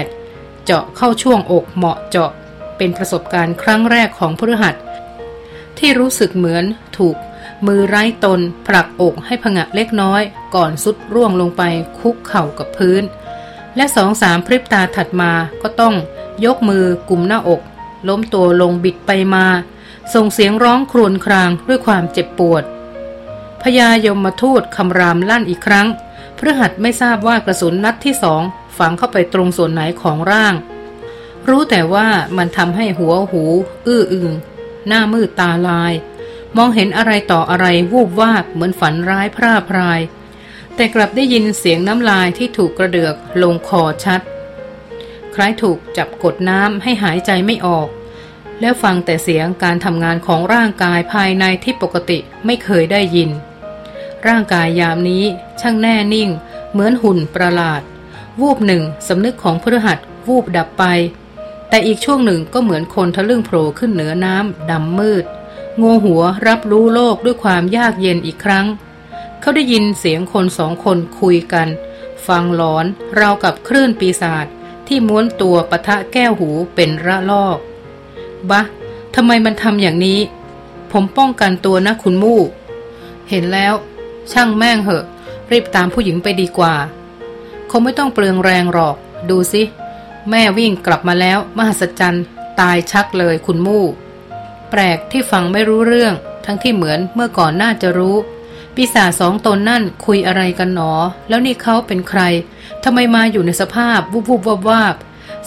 38 เจาะเข้าช่วงอกเหมาะเจาะ เป็นประสบการณ์ครั้งแรกของพฤหัส ที่รู้สึกเหมือนถูก มือไร้ตน ผลักอกให้ผงะเล็กน้อย ก่อนสุดร่วงลงไปคุกเข่ากับพื้น และสองสามพริบตาถัดมาก็ต้องยกมือกลุ่มหน้าอก ล้มตัวลงบิดไปมา ส่งเสียงร้องครวญครางด้วยความเจ็บปวดพญายมมาทูตคำรามลั่นอีกครั้งพฤหัสไม่ทราบว่ากระสุนนัดที่สองฝังเข้าไปตรงส่วนไหนของร่าง รู้แต่ว่ามันทำให้หัวหู อื้ออึงหน้ามืดตาลาย มองเห็นอะไรต่ออะไรวูบวาบเหมือนฝันร้ายพร่าพราย แต่กลับได้ยินเสียงน้ำลายที่ถูกกระเดือกลงคอชัด คล้ายถูกจับกดน้ำให้หายใจไม่ออก แล้วฟังแต่เสียงการทำงานของร่างกายภายในที่ปกติไม่เคยได้ยิน ร่างกายยามนี้ช่างแน่นิ่ง เหมือนหุ่นประหลาด วูบหนึ่งสำนึกของพฤหัสวูบดับไปแต่อีกช่วงหนึ่งก็เหมือนคนทะลึ่งโผล่ขึ้นเหนือน้ำดำมืด งูหัวรับรู้โลกด้วยความยากเย็นอีกครั้ง เขาได้ยินเสียงคนสองคนคุยกัน ฟังหลอนราวกับคลื่นปีศาจที่ม้วนตัวปะทะแก้วหูเป็นระลอก บะทำไมมันทำอย่างนี้ ผมป้องกันตัวนะคุณมู่ เห็นแล้ว ช่างแม่งเหอะ รีบตามผู้หญิงไปดีกว่าคงไม่ต้องเปลืองแรงหรอก ดูสิ แม่วิ่งกลับมาแล้ว มหัศจรรย์ ตายชักเลยคุณมู่ แปลกที่ฟังไม่รู้เรื่อง ทั้งที่เหมือนเมื่อก่อนน่าจะรู้ ปีศาจสองตนนั่นคุยอะไรกันหนอ แล้วนี่เขาเป็นใครทำไมมาอยู่ในสภาพวูบวูบวาบวาบ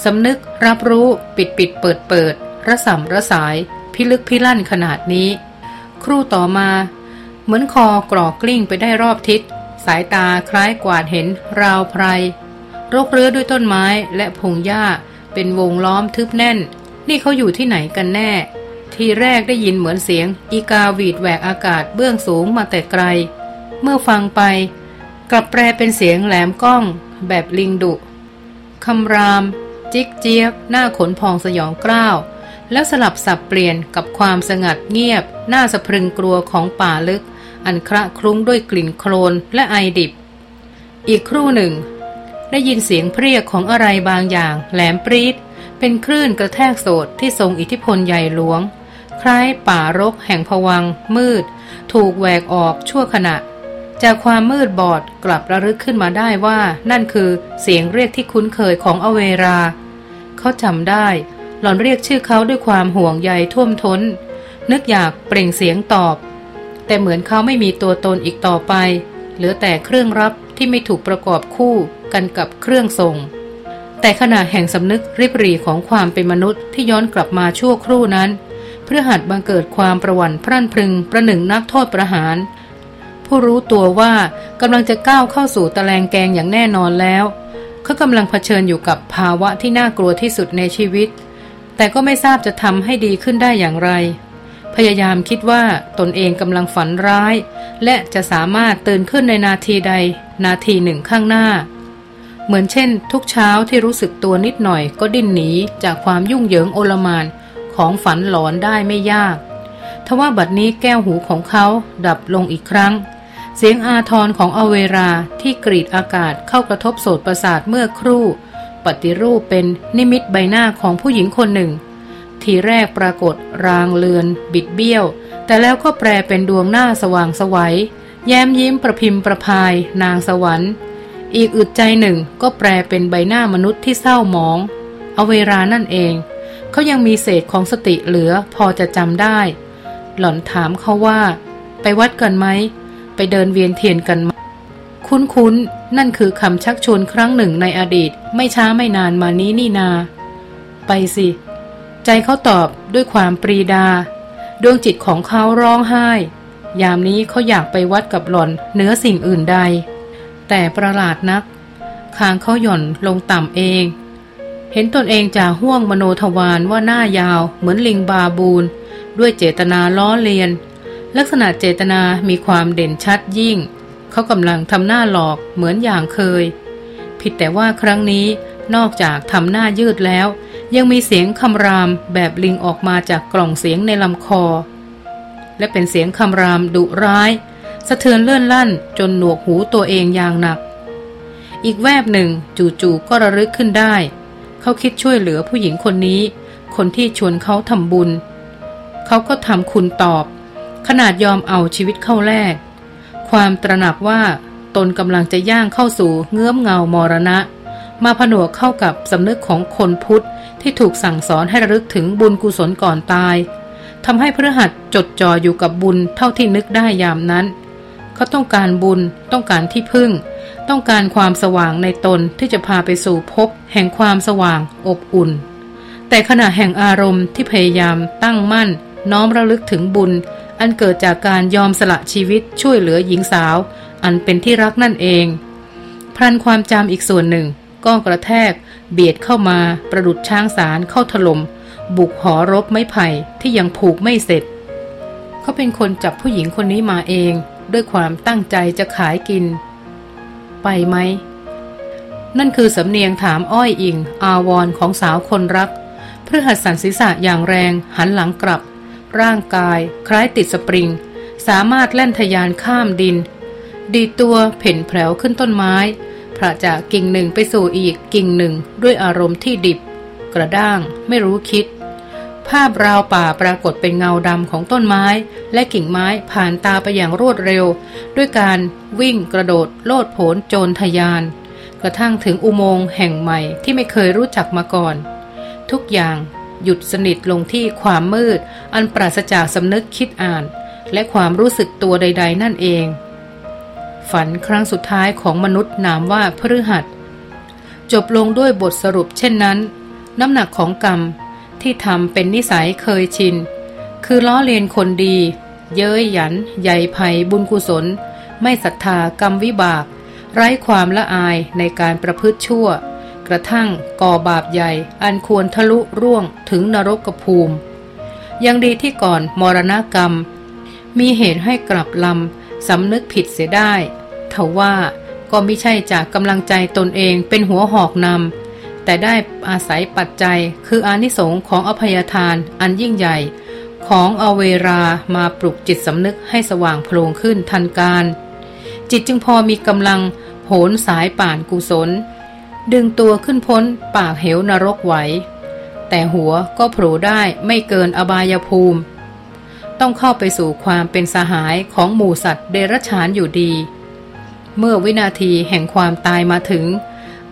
สำนึกรับรู้ปิดปิดเปิดเปิดระสำระสาย พิลึกพิลั่นขนาดนี้ ครู่ต่อมา เหมือนคอกรอกกลิ้งไปได้รอบทิศ สายตาคล้ายกวาดเห็นราวไพรรกเรื้อด้วยต้นไม้และพงหญ้าเป็นวงล้อมทึบแน่น นี่เขาอยู่ที่ไหนกันแน่ ทีแรกได้ยินเหมือนเสียง อีกาวีดแหวกอากาศเบื้องสูงมาแต่ไกล เมื่อฟังไป กลับแปลเป็นเสียงแหลมก้อง แบบลิงดุคำราม จิกเจี๊ยบ หน้าขนพองสยองกล้าว แล้วสลับสับเปลี่ยนกับความสงัดเงียบ หน้าสะพรึงกลัวของป่าลึก อันคระคลุ้งด้วยกลิ่นโคลนและไอดิบ อีกครู่หนึ่ง ได้ยินเสียงเพรียกของอะไรบางอย่าง แหลมปรีดเป็นคลื่นกระแทกโสดที่ทรงอิทธิพลใหญ่หลวง คล้ายป่ารกแห่งพวัง มืด ถูกแหวกออกชั่วขณะ จากความมืดบอดกลับระลึกขึ้นมาได้ว่านั่นคือเสียงเรียกที่คุ้นเคยของอเวรา เขาจำได้ หล่อนเรียกชื่อเขาด้วยความห่วงใยท่วมท้น นึกอยากเปล่งเสียงตอบ แต่เหมือนเขาไม่มีตัวตนอีกต่อไป เหลือแต่เครื่องรับที่ไม่ถูกประกอบคู่กันกับเครื่องส่งแต่ขณะแห่งสำนึกริบรีของความเป็นมนุษย์ที่ย้อนกลับมาชั่วครู่นั้น พื่อหัดบังเกิดความประวันพรั่นพรึงประหนึ่งนักโทษประหาร ผู้รู้ตัวว่ากำลังจะก้าวเข้าสู่ตะแลงแกงอย่างแน่นอนแล้ว เขากำลังเผชิญอยู่กับภาวะที่น่ากลัวที่สุดในชีวิต แต่ก็ไม่ทราบจะทำให้ดีขึ้นได้อย่างไร พยายามคิดว่าตนเองกำลังฝันร้าย และจะสามารถตื่นขึ้นในนาทีใด นาทีหนึ่งข้างหน้าเหมือนเช่น ทุกเช้าที่รู้สึกตัวนิดหน่อยก็ดิ้นหนีจากความยุ่งเหยิงโอลมาน ของฝันหลอนได้ไม่ยาก ทว่าบัดนี้แก้วหูของเขาดับลงอีกครั้ง เสียงอาทรของอเวราที่กรีดอากาศเข้ากระทบโสตประสาทเมื่อครู่ ปฏิรูปเป็นนิมิตใบหน้าของผู้หญิงคนหนึ่ง ทีแรกปรากฏรางเลือน บิดเบี้ยว แต่แล้วก็แปลเป็นดวงหน้าสว่างสวัยแย้มยิ้มประพิมพ์ประพาย นางสวรรค์อีกอึดใจหนึ่งก็แปลเป็นใบหน้ามนุษย์ที่เศร้าหมองอเวรานั่นเอง เขายังมีเศษของสติเหลือพอจะจำได้ หล่อนถามเขาว่า ไปวัดกันไหม ไปเดินเวียนเทียนกันมาคุ้นๆ นั่นคือคำชักชวนครั้งหนึ่งในอดีต ไม่ช้าไม่นานมานี้นี่นา ไปสิ ใจเขาตอบด้วยความปรีดา ดวงจิตของเขาร้องไห้ ยามนี้เขาอยากไปวัดกับหล่อนเนื้อสิ่งอื่นใด แต่ประหลาดนัก คางเขาหย่อนลงต่ำเอง เห็นตนเองจากห่วงมโนทวารว่าหน้ายาว เหมือนลิงบาบูนด้วยเจตนาล้อเลียน ลักษณะเจตนามีความเด่นชัดยิ่ง เขากำลังทำหน้าหลอกเหมือนอย่างเคย ผิดแต่ว่าครั้งนี้นอกจากทำหน้ายืดแล้ว ยังมีเสียงคำรามแบบลิงออกมาจากกล่องเสียงในลำคอ และเป็นเสียงคำรามดุร้าย สะเทือนเลื่อนลั่นจนหนวกหูตัวเองอย่างหนัก อีกแวบหนึ่งจู่ๆก็ระลึกขึ้นได้ เขาคิดช่วยเหลือผู้หญิงคนนี้ คนที่ชวนเขาทำบุญ เขาก็ทำคุณตอบ ขนาดยอมเอาชีวิตเข้าแลก ความตระหนักว่าตนกำลังจะย่างเข้าสู่เงื้อมเงามรณะ มาผนวกเข้ากับสำนึกของคนพุทธที่ถูกสั่งสอนให้ระลึกถึงบุญกุศลก่อนตายทำให้พระหัตจดจ่ออยู่กับบุญเท่าที่นึกได้ยามนั้น เขาต้องการบุญ ต้องการที่พึ่ง ต้องการความสว่างในตนที่จะพาไปสู่พบ แห่งความสว่างอบอุ่น แต่ขณะแห่งอารมณ์ที่พยายามตั้งมั่น น้อมระลึกถึงบุญ อันเกิดจากการยอมสละชีวิตช่วยเหลือหญิงสาว อันเป็นที่รักนั่นเอง พรันความจำอีกส่วนหนึ่งก็กระแทก เบียดเข้ามาประดุดช้างสารเข้าถลม่มบุกหอรบไม้ไผ่ที่ยังผูกไม่เสร็จ เขาเป็นคนจับผู้หญิงคนนี้มาเอง ด้วยความตั้งใจจะขายกิน ไปไหม นั่นคือสำเนียงถามอ้อยอิง อาวรของสาวคนรักเพื่อหัดสันศีษะอย่างแรงหันหลังกลับ ร่างกายคล้ายติดสปริง สามารถแล่นทยานข้ามดิน ดีตัวเพ่นแผลวขึ้นต้นไม้พระจากกิ่งหนึ่งไปสู่อีกกิ่งหนึ่งด้วยอารมณ์ที่ดิบ กระด้างไม่รู้คิด ภาพราวป่าปรากฏเป็นเงาดำของต้นไม้ และกิ่งไม้ผ่านตาไปอย่างรวดเร็ว ด้วยการวิ่งกระโดดโลดโผนโจรทยาน กระทั่งถึงอุโมงค์แห่งใหม่ที่ไม่เคยรู้จักมาก่อน ทุกอย่างหยุดสนิทลงที่ความมืด อันปราศจากสำนึกคิดอ่าน และความรู้สึกตัวใด ๆ นั่นเอง ฝันครั้งสุดท้ายของมนุษย์นามว่าพฤหัส จบลงด้วยบทสรุปเช่นนั้น น้ำหนักของกรรม ที่ทำเป็นนิสัยเคยชิน คือล้อเลียนคนดี เย้ยหยัน ใหญ่ภัยบุญกุศล ไม่ศรัทธากรรมวิบาก ไร้ความละอายในการประพฤติชั่ว กระทั่งก่อบาปใหญ่ อันควรทะลุร่วงถึงนรกภูมิ ยังดีที่ก่อนมรณกรรม มีเหตุให้กลับลำสำนึกผิดเสียได้ทว่าก็ไม่ใช่จากกำลังใจตนเองเป็นหัวหอกนำ แต่ได้อาศัยปัจจัยคืออานิสงค์ของอภัยทานอันยิ่งใหญ่ ของอเวรามาปลุกจิตสำนึกให้สว่างโพลงขึ้นทันการ จิตจึงพอมีกำลังโหนสายป่านกุศล ดึงตัวขึ้นพ้นปากเหวนรกไหว แต่หัวก็โผล่ได้ไม่เกินอบายภูมิ ต้องเข้าไปสู่ความเป็นสหายของหมู่สัตว์เดรัจฉานอยู่ดี เมื่อวินาทีแห่งความตายมาถึง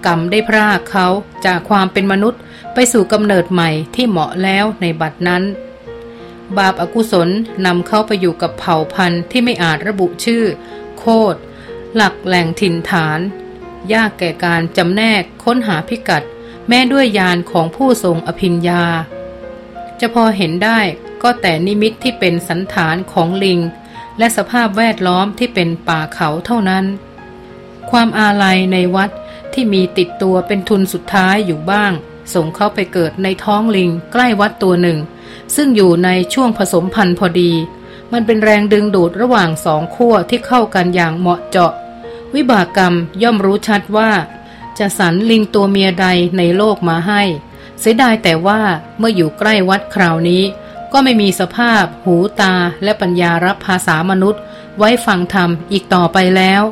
กรรมได้พรากเขาจากความเป็นมนุษย์ไปสู่กำเนิดใหม่ที่เหมาะแล้วในบัดนั้น บาปอากุศลนำเขาไปอยู่กับเผ่าพันธุ์ที่ไม่อาจระบุชื่อ โคดหลักแหล่งถิ่นฐาน ยากแก่การจำแนกค้นหาพิกัด แม้ด้วยยานของผู้ทรงอภิญญา จะพอเห็นได้ก็แต่นิมิตที่เป็นสันฐานของลิง และสภาพแวดล้อมที่เป็นป่าเขาเท่านั้น ความอาลัยในวัด ที่มีติดตัวเป็นทุนสุดท้ายอยู่บ้าง ส่งเข้าไปเกิดในท้องลิงใกล้วัดตัวหนึ่ง ซึ่งอยู่ในช่วงผสมพันธุ์พอดี มันเป็นแรงดึงดูดระหว่างสองขั้วที่เข้ากันอย่างเหมาะเจาะ วิบากกรรมย่อมรู้ชัดว่า จะสรรลิงตัวเมียใดในโลกมาให้ เสียดายแต่ว่าเมื่ออยู่ใกล้วัดคราวนี้ ก็ไม่มีสภาพ หูตาและปัญญารับภาษามนุษย์ ไว้ฟังธรรมอีกต่อไปแล้ว